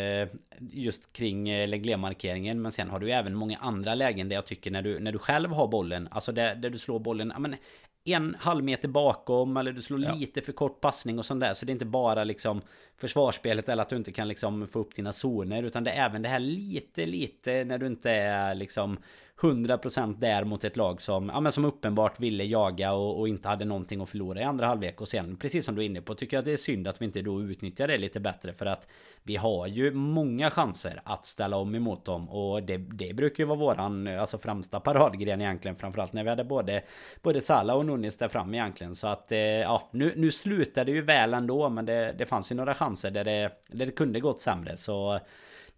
just kring eh, Leglé-markeringen. Men sen har du även många andra lägen där jag tycker när du, när du själv har bollen, alltså där, där du slår bollen, ja men en halv meter bakom eller du slår ja. lite för kort passning och sånt där. Så det är inte bara liksom försvarsspelet eller att du inte kan liksom få upp dina zoner. Utan det är även det här lite, lite när du inte är liksom 100% där mot ett lag som, ja, men som uppenbart ville jaga och, och, inte hade någonting att förlora i andra halvlek. Och sen, precis som du är inne på, tycker jag att det är synd att vi inte då utnyttjar det lite bättre. För att vi har ju många chanser att ställa om emot dem. Och det, det brukar ju vara våran alltså, främsta paradgren egentligen. Framförallt när vi hade både, både Salah och Nunes där fram egentligen. Så att, eh, ja, nu, nu slutade det ju väl ändå. Men det, det fanns ju några chanser där det, där det kunde gått sämre. Så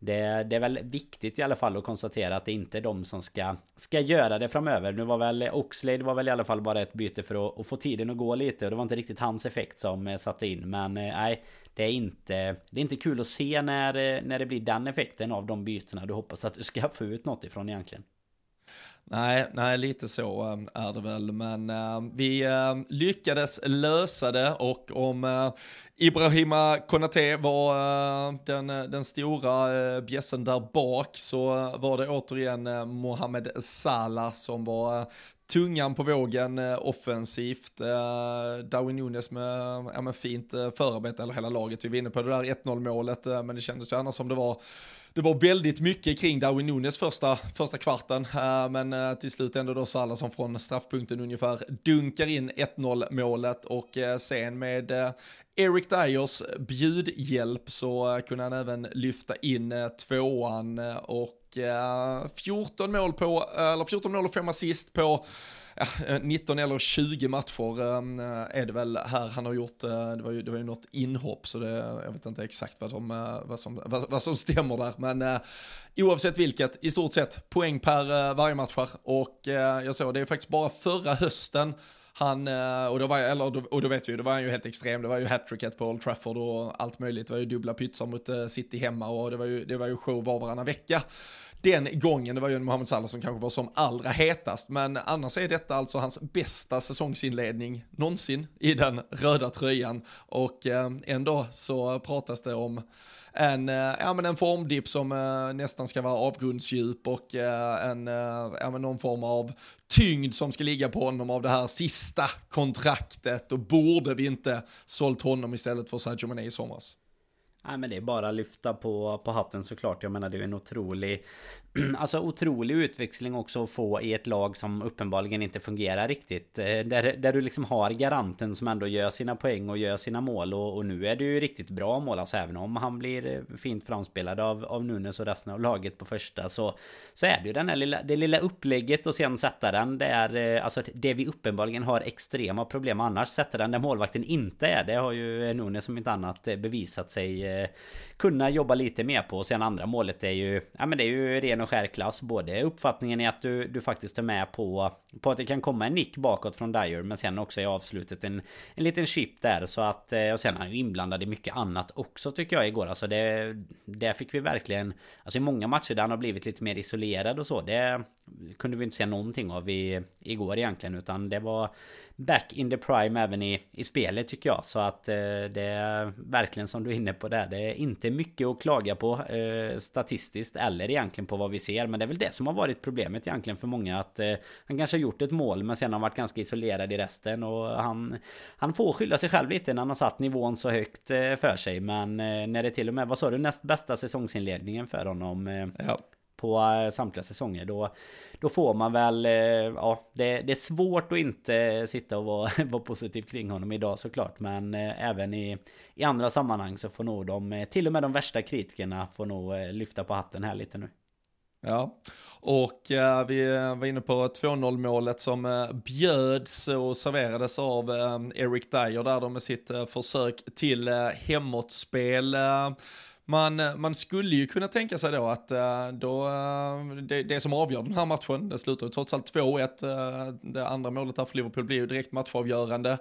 det, det, är väl viktigt i alla fall att konstatera att det inte är de som ska, ska göra det framöver. Nu var väl Oxlade var väl i alla fall bara ett byte för att, att få tiden att gå lite och det var inte riktigt hans effekt som eh, satte in. Men eh, nej, det är inte, det är inte kul att se när, eh, när det blir den effekten av de bytena du hoppas att du ska få ut något ifrån egentligen. Nej, nej, lite så um, är det väl, men um, vi um, lyckades lösa det och om uh, Ibrahima Konate var uh, den, uh, den stora uh, bjässen där bak så var det återigen Mohamed Salah som var tungan på vågen offensivt. Darwin Nunes med, ja, med fint förarbete, eller hela laget. Vi var inne på det där 1-0 målet, men det kändes ju annars som det var det var väldigt mycket kring Darwin Nunes första, första kvarten, eh, men eh, till slut ändå då Salah som från straffpunkten ungefär dunkar in 1-0 målet och eh, sen med Eric Dyers bjudhjälp så kunde han även lyfta in tvåan och 14 mål på, eller 14 mål och 5 assist på 19 eh, eller 20 matcher ehm, eh, är det väl här han har gjort, eh, det var ju, det var ju något inhopp så det, jag vet inte exakt vad, de, vad, som, vad, vad som stämmer där, men oavsett vilket, i stort sett poäng per varje match och jag såg det är faktiskt bara förra hösten han, och då, var, eller, och då vet vi ju, då var han ju helt extrem. Det var ju hattricket på Old Trafford och allt möjligt. Det var ju dubbla pytsar mot City hemma och det var ju, det var ju show var varannan vecka den gången, det var ju en Mohamed Salah som kanske var som allra hetast, men annars är detta alltså hans bästa säsongsinledning någonsin i den röda tröjan och eh, ändå så pratas det om en, eh, ja, men en formdipp som eh, nästan ska vara avgrundsdjup och eh, en, eh, ja, men någon form av tyngd som ska ligga på honom av det här sista kontraktet och borde vi inte sålt honom istället för Sadio Mané i somras. Nej men det är bara att lyfta på, på hatten såklart. Jag menar det är en otrolig alltså otrolig utväxling också att få i ett lag som uppenbarligen inte fungerar riktigt. Eh, där, där du liksom har garanten som ändå gör sina poäng och gör sina mål. Och, och nu är det ju riktigt bra mål. Alltså även om han blir eh, fint framspelad av, av Nunes och resten av laget på första. Så, så är det ju den här lilla, det lilla upplägget och sen sätta den. Det är eh, alltså det vi uppenbarligen har extrema problem annars. Sätta den där målvakten inte är. Det har ju Nunes som inte annat bevisat sig kunna jobba lite mer på. Och sen andra målet är ju, ja men det är ju ren och skär klass. Både uppfattningen i att du, du faktiskt är med på, på att det kan komma en nick bakåt från Dyer. Men sen också i avslutet en, en liten chip där. Så att, eh, och sen är han ju inblandad i mycket annat också tycker jag igår. Alltså det, där fick vi verkligen, alltså i många matcher där han har blivit lite mer isolerad och så. Det kunde vi inte se någonting av i, igår egentligen. Utan det var back in the prime även i, i spelet tycker jag. Så att eh, det är verkligen som du är inne på där. Det är inte mycket att klaga på eh, statistiskt eller egentligen på vad vi ser. Men det är väl det som har varit problemet egentligen för många. Att eh, han kanske har gjort ett mål men sen har varit ganska isolerad i resten. Och han, han får skylla sig själv lite när han har satt nivån så högt eh, för sig. Men eh, när det till och med, vad sa du, näst bästa säsongsinledningen för honom? Eh, ja på eh, samtliga säsonger. Då, då får man väl, eh, ja, det, det är svårt att inte sitta och vara, vara positiv kring honom idag såklart. Men eh, även i, i andra sammanhang så får nog de, till och med de värsta kritikerna får nog lyfta på hatten här lite nu. Ja, och eh, vi var inne på 2-0 målet som eh, bjöds och serverades av eh, Eric Dyer där de med sitt försök till hemåtspel man, eh, man skulle ju kunna tänka sig då att eh, då, eh, det, det som avgör den här matchen, det slutar ju trots allt 2-1, det andra målet här för Liverpool blir ju direkt matchavgörande.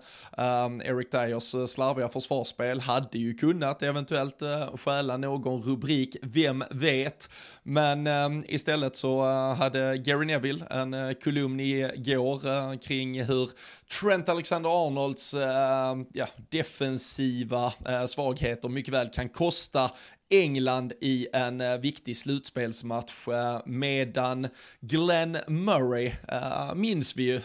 Eric Dyers slarviga försvarsspel hade ju kunnat eventuellt stjäla någon rubrik, vem vet. Men istället så hade Gary Neville en kolumn igår kring hur Trent Alexander-Arnolds ja, defensiva svagheter mycket väl kan kosta England i en uh, viktig slutspelsmatch uh, medan Glenn Murray uh, minns vi ju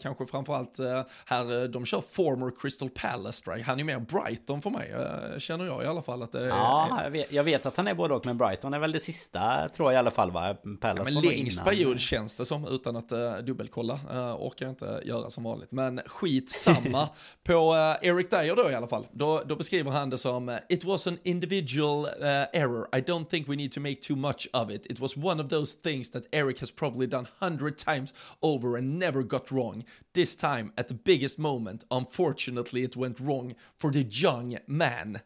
kanske framförallt här de kör former Crystal Palace Drag. Han är mer Brighton för mig känner jag i alla fall att det Ja, är... jag, vet, jag vet att han är både och men Brighton är väl det sista tror jag i alla fall va? Palace ja, men längst period känns det som utan att dubbelkolla orkar jag inte göra som vanligt men skit samma på Eric Dyer då i alla fall. Då, då beskriver han det som It was an individual uh, error. I don't think we need to make too much of it. It was one of those things that Eric has probably done hundred times over and never got wrong. This time, at the biggest moment, unfortunately it went wrong for the young man.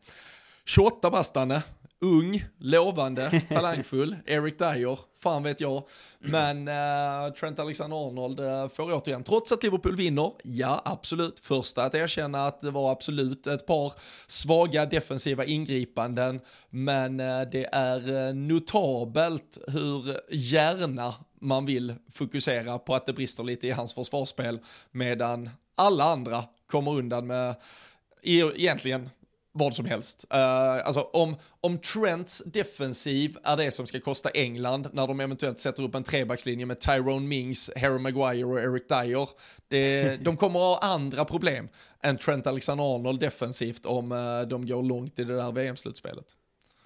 28 bastanne, ung, lovande, talangfull, Eric Dyer, fan vet jag. Men uh, Trent Alexander-Arnold eh, får återigen, trots att Liverpool vinner, ja absolut, första att erkänna att det var absolut ett par svaga defensiva ingripanden, men uh, det är notabelt hur gärna man vill fokusera på att det brister lite i hans försvarsspel, medan alla andra kommer undan med egentligen vad som helst. Uh, alltså om, om Trents defensiv är det som ska kosta England när de eventuellt sätter upp en trebackslinje med Tyrone Mings, Harry Maguire och Eric Dyer. Det, de kommer ha andra problem än Trent Alexander-Arnold defensivt om uh, de går långt i det där VM-slutspelet.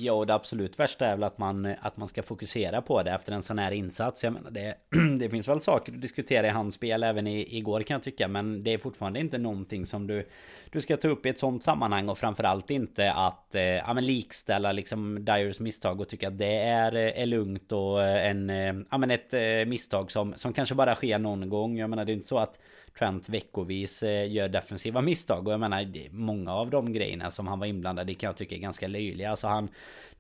Ja, och det absolut värsta är väl att man, eh, att man ska fokusera på det efter en sån här insats. Jag menar, det, det finns väl saker att diskutera i hans spel även i, igår kan jag tycka. Men det är fortfarande inte någonting som du, du ska ta upp i ett sånt sammanhang. Och framförallt inte att eh, ja, men likställa liksom Dyers misstag och tycka att det är, eh, är lugnt och eh, en, eh, ja, men ett eh, misstag som, som kanske bara sker någon gång. Jag menar, det är inte så att Trent veckovis eh, gör defensiva misstag. Och jag menar, många av de grejerna som han var inblandad i kan jag tycka är ganska löjliga. Alltså han,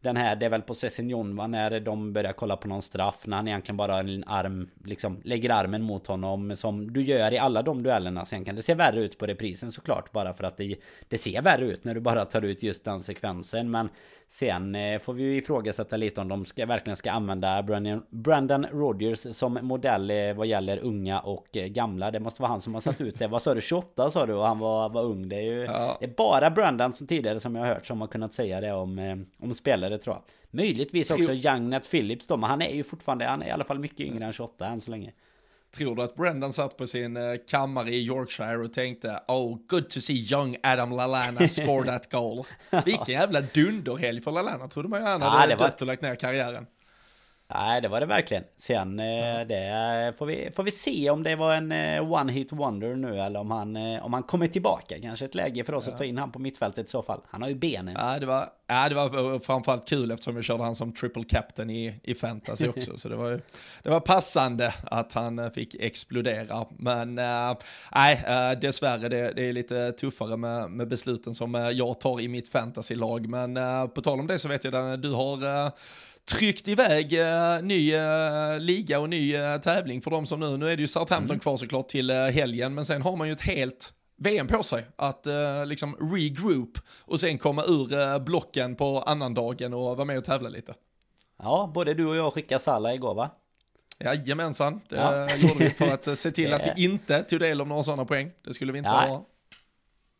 den här, det är väl på Sessignon va, när de börjar kolla på någon straff. När han egentligen bara har en arm, liksom lägger armen mot honom. Som du gör i alla de duellerna. Sen kan det se värre ut på reprisen såklart. Bara för att det, det ser värre ut när du bara tar ut just den sekvensen. Men Sen eh, får vi ju ifrågasätta lite om de ska, verkligen ska använda Brandon, Brandon Rodgers som modell eh, vad gäller unga och eh, gamla. Det måste vara han som har satt ut det. Vad sa du? 28 sa du och han var, var ung. Det är ju ja. det är bara Brandon som tidigare som jag har hört som har kunnat säga det om, om spelare tror jag. Möjligtvis också Youngnat Phillips då, men han är ju fortfarande, han är i alla fall mycket yngre än 28 än så länge. Tror du att Brendan satt på sin eh, kammare i Yorkshire och tänkte Oh, good to see young Adam Lallana score that goal. Vilken jävla dunderhelg för Lallana, trodde man ju han hade ja, dött och lagt ner karriären. Nej, det var det verkligen. Sen mm. det får vi, får vi se om det var en eh, one hit wonder nu eller om han, eh, om han kommer tillbaka. Kanske ett läge för oss ja. att ta in han på mittfältet i så fall. Han har ju benen. Ja, det var, ja, det var framförallt kul eftersom jag körde han som triple captain i, i fantasy också. så det var, det var passande att han fick explodera. Men nej, äh, dessvärre det, det är lite tuffare med, med besluten som jag tar i mitt fantasylag. Men äh, på tal om det så vet jag att du har äh, tryckt iväg uh, ny uh, liga och ny uh, tävling för de som nu, nu är det ju Southampton mm. kvar såklart till helgen, men sen har man ju ett helt VM på sig att liksom regroup och sen komma ur blocken på annandagen och vara med och tävla lite. Ja, både du och jag skickade Salla igår va? Jajamensan, det ja. gjorde vi för att se till att vi inte tog del av några sådana poäng. Det skulle vi inte ja. ha.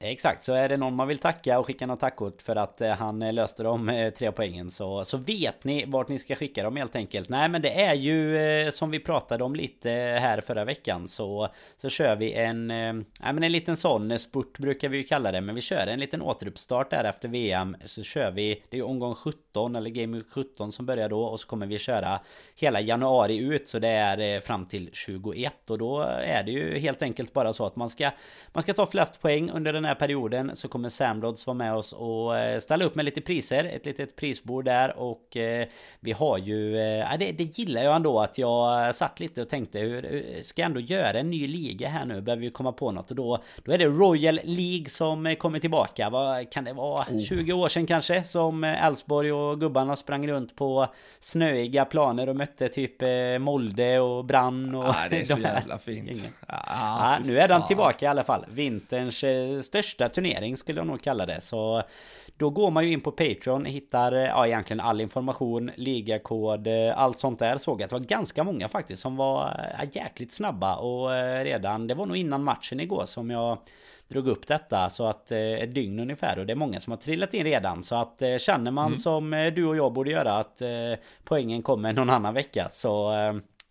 Exakt, så är det någon man vill tacka och skicka något tackkort för att eh, han eh, löste de eh, tre poängen så, så vet ni vart ni ska skicka dem helt enkelt. Nej men det är ju som vi pratade om lite här förra veckan så, så kör vi en, nej, men en liten sån spurt brukar vi ju kalla det men vi kör en liten återuppstart där efter VM så kör vi, det är omgång 17 eller Game 17 som börjar då och så kommer vi köra hela januari ut så det är fram till 21 och då är det ju helt enkelt bara så att man ska, man ska ta flest poäng under den här här perioden så kommer Samrods vara med oss och eh, ställa upp med lite priser. Ett litet prisbord där och eh, vi har ju... Ja, det, det gillar jag ändå att jag satt lite och tänkte hur ska jag ändå göra en ny liga här nu? Behöver vi komma på något och då, då är det Royal League som kommer tillbaka. Vad kan det vara? Oh. 20 år sedan kanske som Elfsborg och gubbarna sprang runt på snöiga planer och mötte typ Molde och Brann och... Ja, det är så jävla fint. Ja, ja, nu är den tillbaka i alla fall. Vinterns största största turnering skulle jag nog kalla det. Så då går man ju in på Patreon, hittar ja, egentligen all information, ligakod, allt sånt där. Såg att det var ganska många faktiskt som var ja, jäkligt snabba och eh, redan, det var nog innan matchen igår som jag drog upp detta så att eh, ett dygn ungefär och det är många som har trillat in redan så att eh, känner man mm. som du och jag borde göra att poängen kommer någon annan vecka så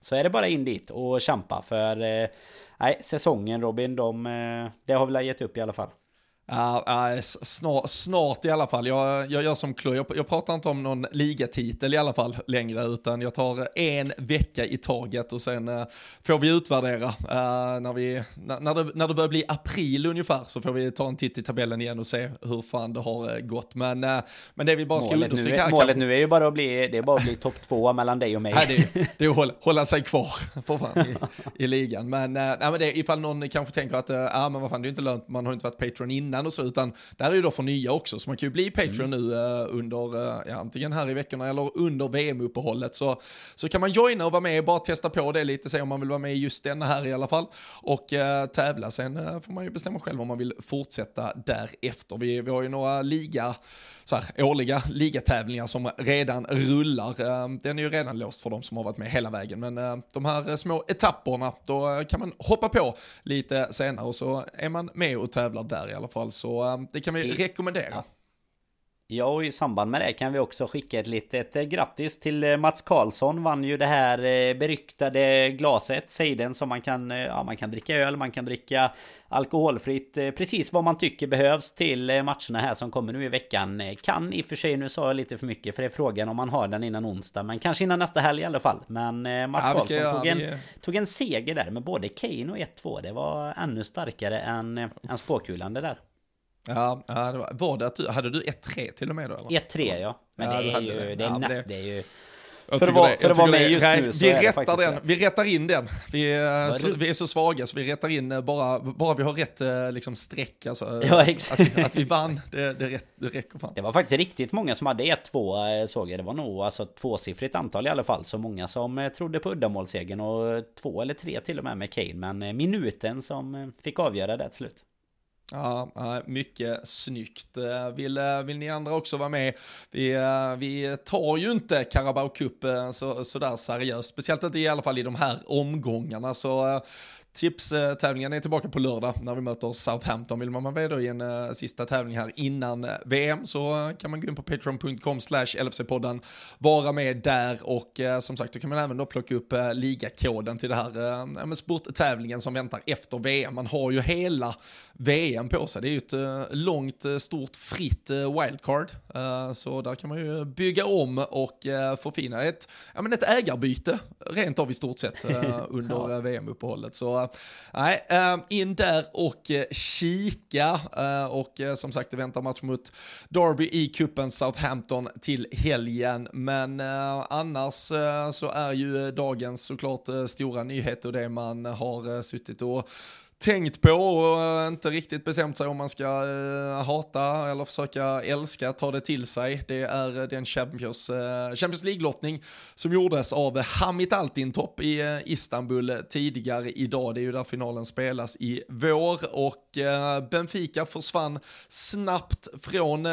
så är det bara in dit och kämpa för eh, nej säsongen Robin de eh, det har väl gett upp i alla fall. Uh, uh, snart, snart i alla fall. Jag, jag gör som Chloe, jag, jag, pratar inte om någon ligatitel i alla fall längre, utan jag tar en vecka i taget och sen uh, får vi utvärdera. Uh, när, vi, när, det, när det börjar bli april ungefär så får vi ta en titt i tabellen igen och se hur fan det har gått. Men, men det vi bara ska målet understryka nu, Målet nu är ju bara att bli, det är bara att bli topp två mellan dig och mig. Nej, det, är, det är att hålla, hålla sig kvar för fan, i, i ligan. Men, nej, men det, ifall någon kanske tänker att, ja men vad fan, det är inte lönt, man har inte varit Patreon innan innan och så, utan det här är ju då för nya också, så man kan ju bli Patreon mm. nu uh, under, uh, ja, antingen här i veckorna eller under VM-uppehållet, så, så kan man joina och vara med och bara testa på det lite, se om man vill vara med i just denna här i alla fall, och uh, tävla. Sen får man ju bestämma själv om man vill fortsätta därefter. Vi, vi har ju några liga, så här, årliga ligatävlingar som redan rullar. Den är ju redan låst för de som har varit med hela vägen, men de här små etapperna, då kan man hoppa på lite senare och så är man med och tävlar där i alla fall. Så um, det kan vi rekommendera. Ja. Och i samband med det kan vi också skicka ett litet eh, grattis till eh, Mats Karlsson. Vann ju det här eh, beryktade glaset, Seiden, som man kan, ja, man kan dricka öl, man kan dricka alkoholfritt. Precis vad man tycker behövs till matcherna här som kommer nu i veckan. Kan i och för sig, nu sa jag lite för mycket, för det är frågan om man har den innan onsdag. Men kanske innan nästa helg i alla fall. Men Mats ja, Karlsson tog, en, tog en seger där med både Kane och 1-2. Det var ännu starkare än, än spåkulan det där. Ja, ja det var, var det att du, hade du 1-3 till och med då? 1-3 ja. Men ja, det, är ju, det. det är ja, näst, det är ju... För att, vara, för att vara med just nej, nu så vi rättar den, vi rättar in den. Vi, är så, vi är så svaga så vi rättar in eh, bara, bara vi har rätt eh, liksom, streck. Alltså, ja. Att, att, vi vann, det, det, rätt, det räcker fan. Det var faktiskt riktigt många som hade 1-2 eh, såg jag. Det var nog alltså tvåsiffrigt antal i alla fall. Så många som trodde på uddamålsegern och två eller tre till och med med Kane. Men minuten som fick avgöra det till slut. Ja, mycket snyggt. Eh, vill, eh, vill ni andra också vara med? Vi, eh, vi tar ju inte Carabao Cup så, så där seriöst, speciellt inte i alla fall i de här omgångarna. Så Tipstävlingen är tillbaka på lördag när vi möter Southampton. Vill man vara med då i en uh, sista tävling här innan uh, VM så kan man gå in på patreon.com slash LFC-podden, vara med där och som sagt då kan man även då plocka upp ligakoden till det här sporttävlingen som väntar efter VM. Man har ju hela VM på sig. Det är ju ett långt, stort, fritt wildcard. så där kan man ju bygga om och förfina ett, ja, men ett ägarbyte rent av i stort sett under. VM-uppehållet. Så nej, eh, in där och eh, kika. Eh, och som sagt, det väntar match mot Derby i kuppen Southampton till helgen. Men annars så är ju dagens såklart stora nyhet och det man har suttit och tänkt på och eh, inte riktigt bestämt sig om man ska eh, hata eller försöka älska, ta det till sig. Det är eh, den Champions, Champions League-lottning som gjordes av Hamit Altintop i Istanbul tidigare idag. Det är ju där finalen spelas i vår och Benfica försvann snabbt från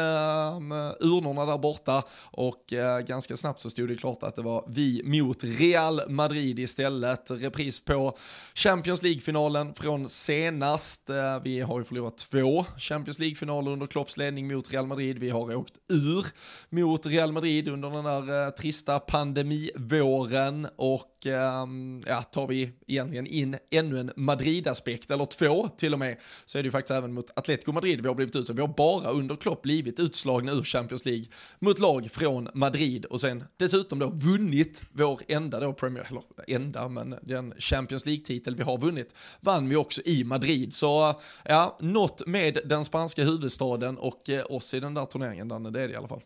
urnorna där borta och ganska snabbt så stod det klart att det var vi mot Real Madrid istället. Repris på Champions League-finalen från senast. Eh, vi har ju förlorat två Champions League-finaler under Klopps ledning mot Real Madrid. Vi har åkt ur mot Real Madrid under den där eh, trista pandemivåren och och ehm, ja, tar vi egentligen in ännu en Madrid-aspekt, eller två till och med, så är det ju faktiskt även mot Atletico Madrid vi har blivit utslagna. Vi har bara under Klopp blivit utslagna ur Champions League mot lag från Madrid och sen dessutom då vunnit vår enda då Premier, eller enda, men den Champions League-titel vi har vunnit vann vi också i Madrid. Så ja, något med den spanska huvudstaden och eh, oss i den där turneringen, Danne, det är det i alla fall.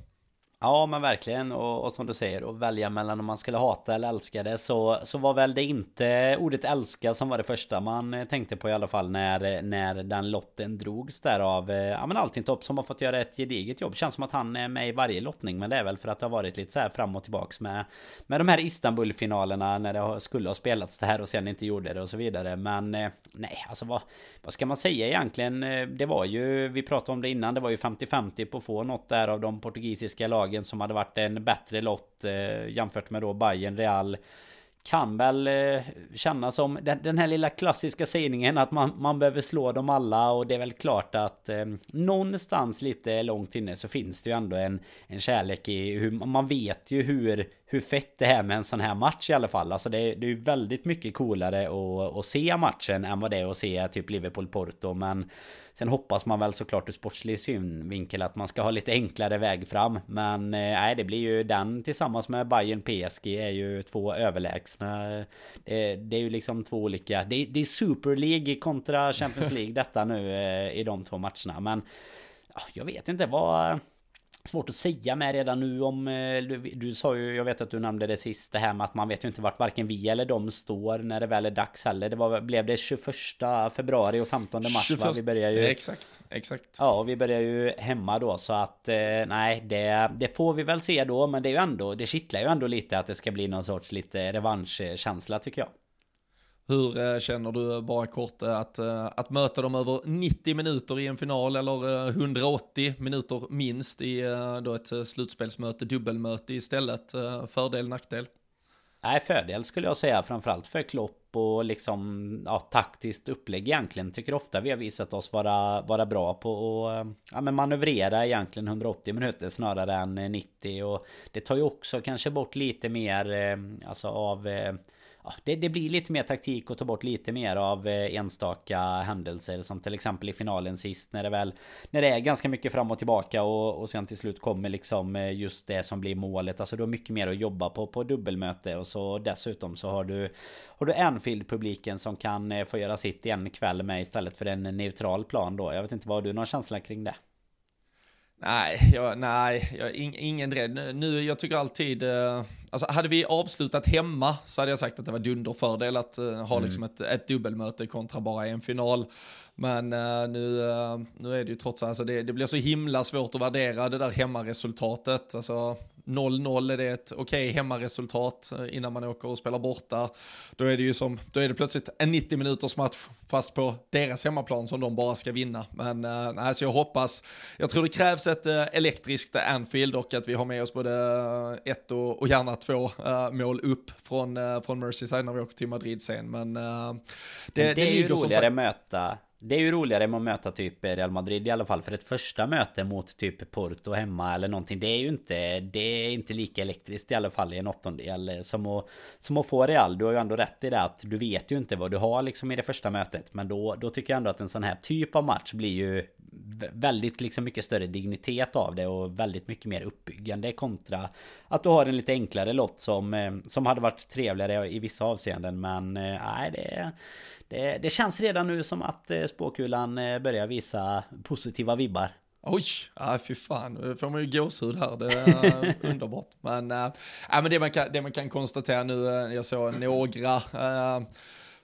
Ja men verkligen och, och som du säger att välja mellan om man skulle hata eller älska det så, så var väl det inte ordet älska som var det första man eh, tänkte på i alla fall när, när den lotten drogs där av eh, ja men allting topp som har fått göra ett gediget jobb. Känns som att han är med i varje lottning men det är väl för att det har varit lite så här fram och tillbaks med med de här Istanbul-finalerna när det skulle ha spelats det här och sen inte gjorde det och så vidare. Men eh, nej alltså vad, vad ska man säga egentligen? Det var ju, vi pratade om det innan, det var ju 50-50 på att få något där av de portugisiska lagen lagen som hade varit en bättre lott eh, jämfört med då Bayern, Real kan väl eh, kännas som den, den, här lilla klassiska sägningen att man, man behöver slå dem alla och det är väl klart att eh, någonstans lite långt inne så finns det ju ändå en, en kärlek i hur man vet ju hur hur fett det är med en sån här match i alla fall. Alltså det, är, det är ju väldigt mycket coolare att, att se matchen än vad det är att se typ Liverpool-Porto. Men sen hoppas man väl såklart ur sportslig synvinkel att man ska ha lite enklare väg fram. Men eh, nej, det blir ju den tillsammans med Bayern PSG är ju två överlägsna. Det, det är ju liksom två olika. Det, det är Super League kontra Champions League detta nu eh, i de två matcherna. Men ja, jag vet inte vad Svårt att säga med redan nu om... Eh, du, du, sa ju, jag vet att du nämnde det sist, det här med att man vet ju inte vart varken vi eller de står när det väl är dags heller. Det var, blev det 21 februari och 15 mars 21, va? Vi börjar ju... Exakt, exakt. Ja, och vi börjar ju hemma då så att eh, nej, det, det får vi väl se då. Men det är ju ändå, det kittlar ju ändå lite att det ska bli någon sorts lite revanschkänsla tycker jag. Hur eh, känner du bara kort eh, att, eh, att möta dem över 90 minuter i en final eller 180 minuter minst i då ett slutspelsmöte, dubbelmöte istället? Fördel, nackdel? Nej, fördel skulle jag säga framförallt för Klopp och liksom ja, taktiskt upplägg egentligen. Tycker ofta vi har visat oss vara, vara bra på att ja, men manövrera egentligen 180 minuter snarare än 90 och det tar ju också kanske bort lite mer alltså av ja, det, det, blir lite mer taktik och ta bort lite mer av eh, enstaka händelser som till exempel i finalen sist när det väl när det är ganska mycket fram och tillbaka och, och sen till slut kommer liksom eh, just det som blir målet. Alltså du har mycket mer att jobba på på dubbelmöte och så dessutom så har du har du Anfield-publiken som kan eh, få göra sitt en kväll med istället för en neutral plan då. Jag vet inte, vad har du någon känsla kring det? Nej, jag, nej, jag, ingen rädd. Nu, jag tycker alltid, eh, alltså hade vi avslutat hemma så hade jag sagt att det var dunderfördel att uh, ha mm. liksom ett, ett dubbelmöte kontra bara en final. Men uh, nu, uh, nu är det ju trots allt, alltså det, det blir så himla svårt att värdera det där hemmaresultatet. Alltså, 0-0 är det ett okej okay hemmaresultat eh, innan man åker och spelar borta. Då är det ju som, då är det plötsligt en 90 minuters match fast på deras hemmaplan som de bara ska vinna. Men äh, alltså jag hoppas, jag tror det krävs ett äh, elektriskt Anfield och att vi har med oss både ett och, och gärna två äh, mål upp från, äh, från Merseyside när vi åker till Madrid sen. Men, äh, det, det, det är ju roligare att möta det är ju roligare med att möta typ Real Madrid i alla fall för ett första möte mot typ Porto hemma eller någonting Det är ju inte Det är inte lika elektriskt i alla fall i en åttondel. Som att, som att få Real Du har ju ändå rätt i det att du vet ju inte vad du har liksom i det första mötet. Men då, då tycker jag ändå att en sån här typ av match blir ju väldigt liksom mycket större dignitet av det och väldigt mycket mer uppbyggande kontra att du har en lite enklare lott som, eh, som hade varit trevligare i vissa avseenden. Men eh, nej det, det, det känns redan nu som att eh, spåkulan börjar visa positiva vibbar. Oj, ja, fy fan, nu får man ju gåshud här, det är underbart. Men, äh, men det, man kan, det man kan konstatera nu, jag såg några äh,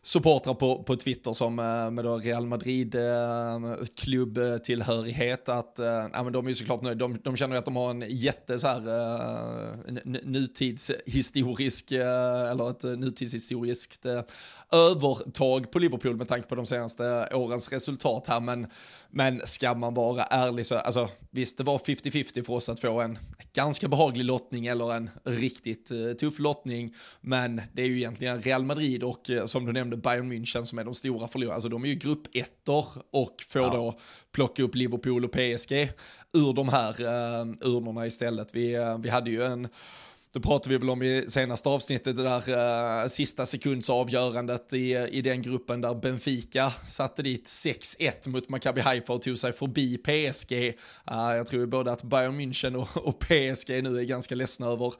supportrar på, på Twitter som eh, med då Real Madrid eh, klubbtillhörighet att eh, ja, men de är ju såklart nöjda. De, de känner att de har en jätte så här eh, nutidshistorisk eh, eller ett nutidshistoriskt övertag på Liverpool med tanke på de senaste årens resultat här. Men, men ska man vara ärlig så, alltså visst det var 50-50 för oss att få en ganska behaglig lottning eller en riktigt tuff lottning. Men det är ju egentligen Real Madrid och som du nämnde Bayern München som är de stora förlorarna. Alltså de är ju gruppettor och får ja. då plocka upp Liverpool och PSG ur de här uh, urnorna istället. Vi, uh, vi hade ju en det pratade vi väl om i senaste avsnittet, det där uh, sista sekundsavgörandet i, i den gruppen där Benfica satte dit 6-1 mot Maccabi Haifa och tog sig förbi PSG. Uh, eh, jag tror både att Bayern München och, och PSG nu är ganska ledsna över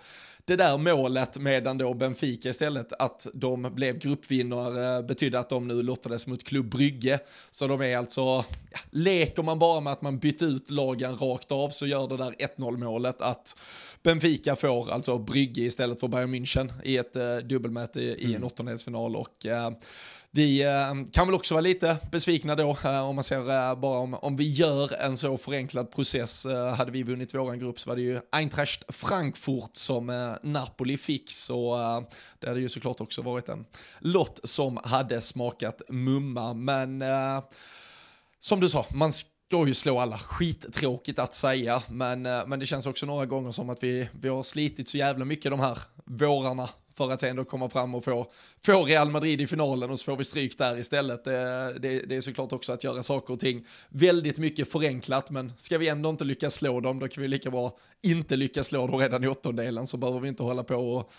det där målet medan då Benfica istället att de blev gruppvinnare eh, betydde att de nu lottades mot Klubb Brygge. Så de är alltså, ja, leker man bara med att man bytte ut lagen rakt av så gör det där 1-0 målet att Benfica får alltså Brygge istället för Bayern München i ett uh, dubbelmöte i, mm. en åttondelsfinal och uh, vi eh, kan väl också vara lite besvikna då om man ser bara om, om vi gör en så förenklad process. hade vi vunnit våran grupp så var det ju Eintracht Frankfurt som Napoli fick så det hade ju såklart också varit en lott som hade smakat mumma men som du sa, man ska ju slå alla. Skittråkigt att säga, men, eh, men det känns också några gånger som att vi, vi har slitit så jävla mycket de här vårarna för att ändå komma fram och få, få Real Madrid i finalen och så får vi stryk där istället. Det, det, det, är såklart också att göra saker och ting väldigt mycket förenklat, men ska vi ändå inte lyckas slå dem, då kan vi lika bra inte lyckas slå dem redan i åttondelen, så behöver vi inte hålla på och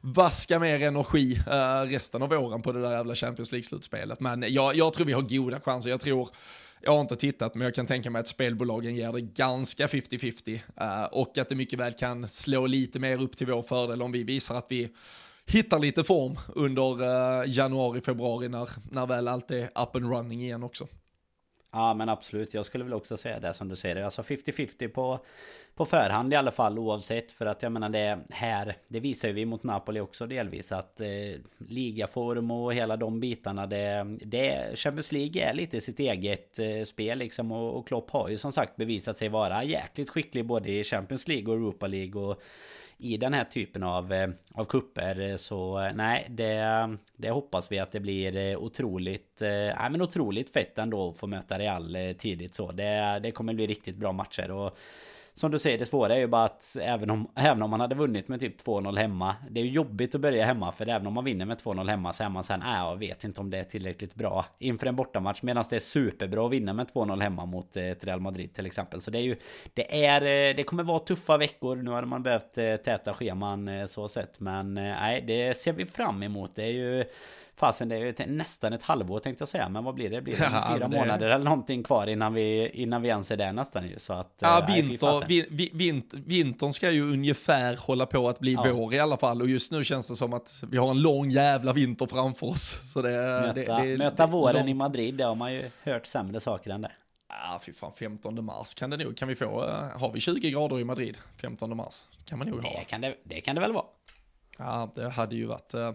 vaska mer energi eh, resten av våren på det där jävla Champions League-slutspelet. Men jag, jag tror vi har goda chanser, jag tror jag har inte tittat, men jag kan tänka mig att spelbolagen ger det ganska 50-50 uh, eh, och att det mycket väl kan slå lite mer upp till vår fördel om vi visar att vi hittar lite form under uh, januari, februari när, när väl allt är up and running igen också. Ja men absolut, jag skulle väl också säga det som du säger. Alltså 50-50 på, på förhand i alla fall oavsett. För att jag menar det här, det visar ju vi mot Napoli också delvis. Att eh, ligaform och hela de bitarna. Det, det, Champions League är lite sitt eget eh, spel liksom. Och, och Klopp har ju som sagt bevisat sig vara jäkligt skicklig både i Champions League och Europa League. Och i den här typen av, eh, av kupper eh, Så eh, nej, det, det hoppas vi att det blir otroligt, nej, men otroligt fett ändå att få möta Real tidigt så. Det, det kommer bli riktigt bra matcher. Och som du säger, det svåra är ju bara att även om, även om man hade vunnit med typ 2-0 hemma. Det är ju jobbigt att börja hemma för även om man vinner med 2-0 hemma så är man sen, äh, jag vet inte om det är tillräckligt bra inför en bortamatch. Medan det är superbra att vinna med 2-0 hemma mot eh, ett Real Madrid till exempel. Så det är ju, det är, eh, det kommer vara tuffa veckor. Nu hade man behövt eh, täta scheman eh, så sett. Men eh, nej, det ser vi fram emot. Det är ju Fasen det är ju nästan ett halvår tänkte jag säga. Men vad blir det? Blir det ja, fyra det... månader eller någonting kvar innan vi, innan vi ens är där nästan ju. Så att, ja, äh, vinter, vi, vint, vintern ska ju ungefär hålla på att bli ja. vår i alla fall. Och just nu känns det som att vi har en lång jävla vinter framför oss. Så det, möta, det, det, möta våren långt. i Madrid, det har man ju hört sämre saker än det. Ja, fy fan, 15 mars kan det nog, kan vi få, uh, har vi 20 grader i Madrid 15 mars? Kan man nog det ha. Kan det, det kan det väl vara. Ja, det hade ju varit eh,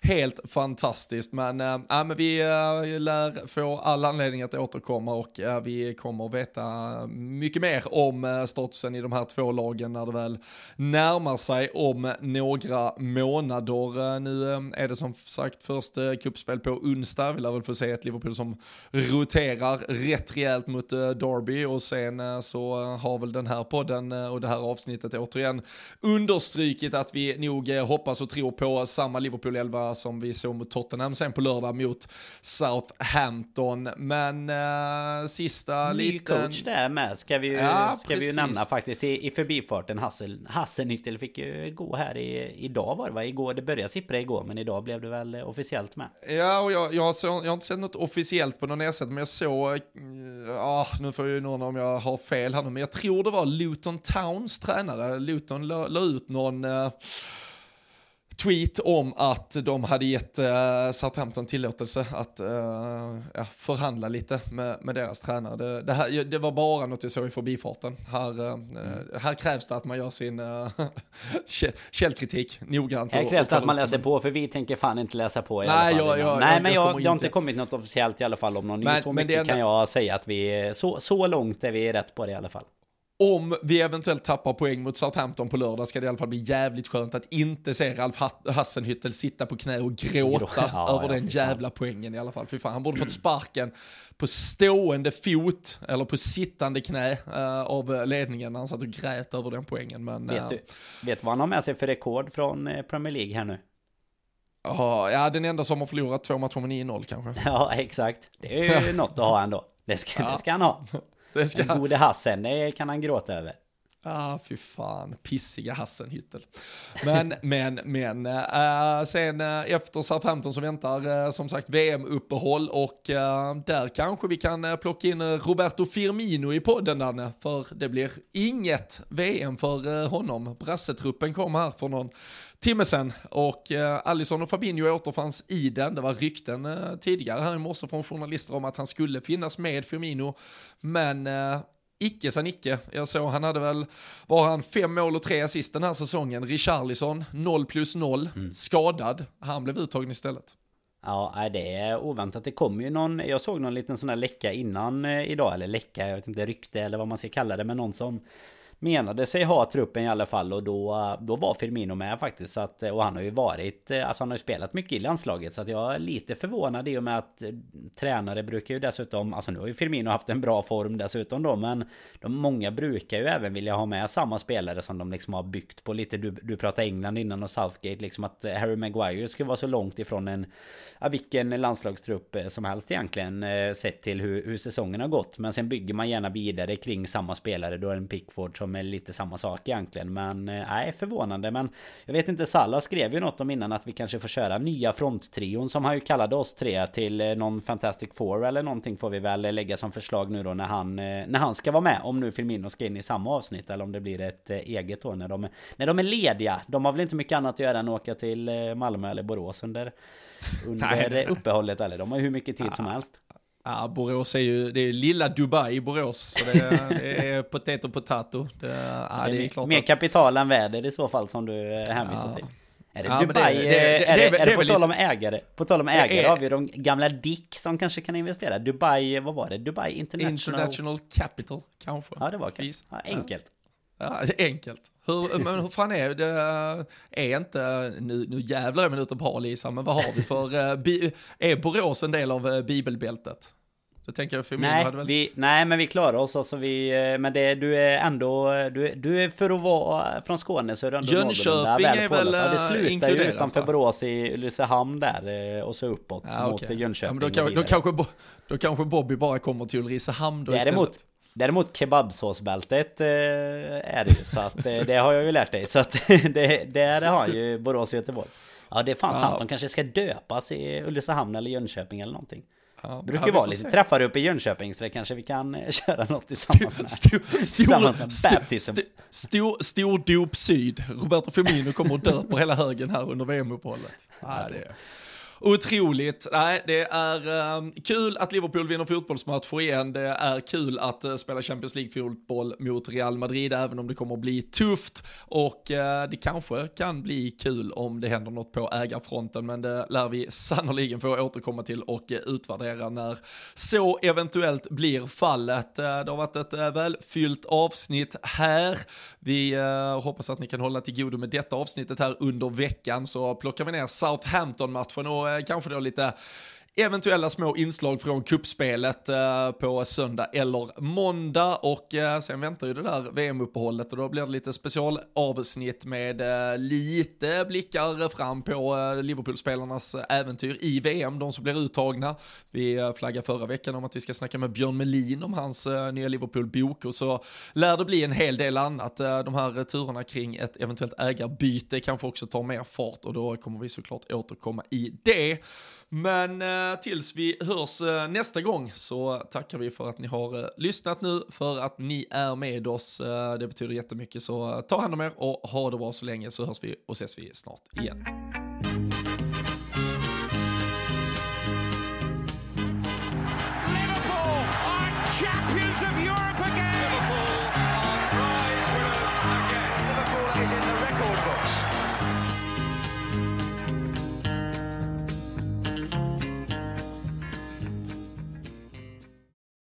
helt fantastiskt. Men, eh, ja, men vi eh, lär få all anledning att återkomma och vi kommer att veta mycket mer om statusen i de här två lagen när det väl närmar sig om några månader. nu är det som sagt först uh, kuppspel på onsdag. Vi lär väl få se ett Liverpool som roterar rätt rejält mot Derby och sen så har väl den här podden och det här avsnittet återigen understrukit att vi nog hoppas hoppas och tror på samma Liverpool 11 som vi såg mot Tottenham sen på lördag mot Southampton. Men äh, sista Ny liten... coach där med ska vi ju, ja, ska vi ju nämna faktiskt i, i förbifarten. Hassel, Hasselnyttel fick ju gå här i, idag var det va? Igår, det började sippra igår men idag blev det väl officiellt med. Ja och jag, jag, så, jag har inte sett något officiellt på någon ersättning men jag såg, ja nu får ju någon om jag har fel här nu men jag tror det var Luton Towns tränare. Luton la, la ut någon uh, tweet om att de hade gett uh, Southampton tillåtelse att uh, ja, förhandla lite med, med deras tränare. Det, det, här, det var bara något jag såg i förbifarten. Här, uh, mm. här krävs det att man gör sin uh, källkritik noggrant. Här krävs det att man läser på, för vi tänker fan inte läsa på i Nej, alla fall. Jag, jag, Nej, jag, men jag, det har inte kommit något officiellt i alla fall om någon men, Så mycket kan jag säga att vi, så, så långt är vi rätt på det i alla fall om vi eventuellt tappar poäng mot Southampton på lördag ska det i alla fall bli jävligt skönt att inte se Ralf Hassenhüttel sitta på knä och gråta ja, över ja, den jävla poängen i alla fall. Fy fan, han borde fått sparken på stående fot eller på sittande knä uh, av ledningen när han satt och grät över den poängen. Men, vet, du, vet du vad han har med sig för rekord från eh, Premier League här nu? ja, den enda som har förlorat två matcher med 9-0 kanske. Ja, exakt. Det är ju något att ha ändå. Det ska, ja. det ska han ha. Det ska... Den gode Hassen, det kan han gråta över. Ah, fy fan, pissiga Hassenhüttel. Men, men, men, äh, sen äh, efter Southampton så väntar äh, som sagt VM-uppehåll och äh, där kanske vi kan plocka in Roberto Firmino i podden Danne, för det blir inget VM för honom. Brassetruppen kom här för någon timme sen och eh, Alisson och Fabinho återfanns i den. Det var rykten eh, tidigare här i morse från journalister om att han skulle finnas med Firmino, men eh, icke sa icke. Jag såg han hade väl, var han fem mål och tre assist den här säsongen. Richarlison 0 plus 0, mm. skadad. Han blev uttagen istället. Ja, det är oväntat. Det kom ju någon, jag såg någon liten sån här läcka innan eh, idag, eller läcka, jag vet inte, rykte eller vad man ska kalla det, men någon som menade sig ha truppen i alla fall och då, då var Firmino med faktiskt. Så att, och han har ju varit, eh, alltså han har ju spelat mycket i landslaget. Så att jag är lite förvånad i och med att eh, tränare brukar ju dessutom, alltså nu har ju Firmino haft en bra form dessutom då. Men de, många brukar ju även vilja ha med samma spelare som de liksom har byggt på lite. Du, du pratade England innan och Southgate liksom att Harry Maguire skulle vara så långt ifrån en, ja, vilken landslagstrupp eh, som helst egentligen. Sett till hur, hur säsongen har gått. Men sen bygger man gärna vidare kring samma spelare. Då är en Pickford som är lite samma sak egentligen. Men eh, nej, förvånande. Men jag vet inte, Salah skrev ju något om innan att vi kanske får köra nya fronttrion som han ju kallade oss tre till eh, någon Fantastic Four eller någonting får vi väl lägga som förslag nu då när han, eh, när han ska vara med. Om nu Firmino ska in i samma avsnitt eller om det blir ett eget då när de, när de är lediga. De har väl inte mycket annat att göra än att åka till Malmö eller Borås under, under uppehållet eller de har ju hur mycket tid som helst. Ja, Borås är ju, det är lilla Dubai i Borås, så det det är potato potato. Det, ja, det är, klart mer att... kapital än väder i så fall som du hänvisar ja. till. Är det ja, Dubai? Det, det, är det, är det, på tal om ägare? På tal om ägare har vi de gamla Dick som kanske kan investera. Dubai, vad var det? Dubai International... International Capital, kanske. Ja, det var kanske. Ja, enkelt. Ja, enkelt. Hur, men hur fan är det? Är inte, nu, nu jävlar är man ute på Lisa, men vad har vi för, eh, är Borås en del av eh, bibelbältet? Så tänker jag nej, hade väl... vi, nej, men vi klarar oss. Alltså vi, eh, men det, du är ändå... Du, du är för att vara från Skåne så är du ändå Jönköping är väl ja, Det slutar ju utanför Borås i Ulricehamn där och så uppåt ja, mot okay. Jönköping. Ja, då, kan, då, kanske, då kanske Bobby bara kommer till Ulricehamn då Däremot, istället. Däremot kebabsåsbältet eh, är det ju, så att eh, det har jag ju lärt dig. Så att det, där har ju Borås och Göteborg. Ja, det är fan ja. sant. De kanske ska döpas i Ulricehamn eller Jönköping eller någonting. Ja, brukar ju vara lite se. träffar uppe i Jönköping så det kanske vi kan eh, köra något tillsammans med. Stor, stor, stor, stor, stor dop syd. Roberto Firmino kommer och döper hela högen här under VM-uppehållet. Ja, det är. Otroligt. Nej, det är uh, kul att Liverpool vinner fotbollsmatcher igen. Det är kul att uh, spela Champions League-fotboll mot Real Madrid, även om det kommer att bli tufft. Och uh, det kanske kan bli kul om det händer något på ägarfronten, men det lär vi sannoliken få återkomma till och eh, utvärdera när så eventuellt blir fallet. det har varit ett välfyllt avsnitt här. Vi hoppas att ni kan hålla till godo med detta avsnittet här under veckan, så plockar vi ner Southampton-matchen och Eh, Eh, kanske då lite eventuella små inslag från kuppspelet eh, på söndag eller måndag och eh, sen väntar ju det där VM-uppehållet och då blir det lite specialavsnitt med eh, lite blickar fram på eh, Liverpool-spelarnas eh, äventyr i VM, de som blir uttagna. Vi eh, flaggade förra veckan om att vi ska snacka med Björn Melin om hans eh, nya Liverpool-bok och så lär det bli en hel del annat. Eh, de här eh, turerna kring ett eventuellt ägarbyte kanske också tar mer fart och då kommer vi såklart återkomma i det. Men eh, tills vi hörs eh, nästa gång så tackar vi för att ni har eh, lyssnat nu, för att ni är med oss. Eh, det betyder jättemycket, så eh, ta hand om er och ha det bra så länge så hörs vi och ses vi snart igen.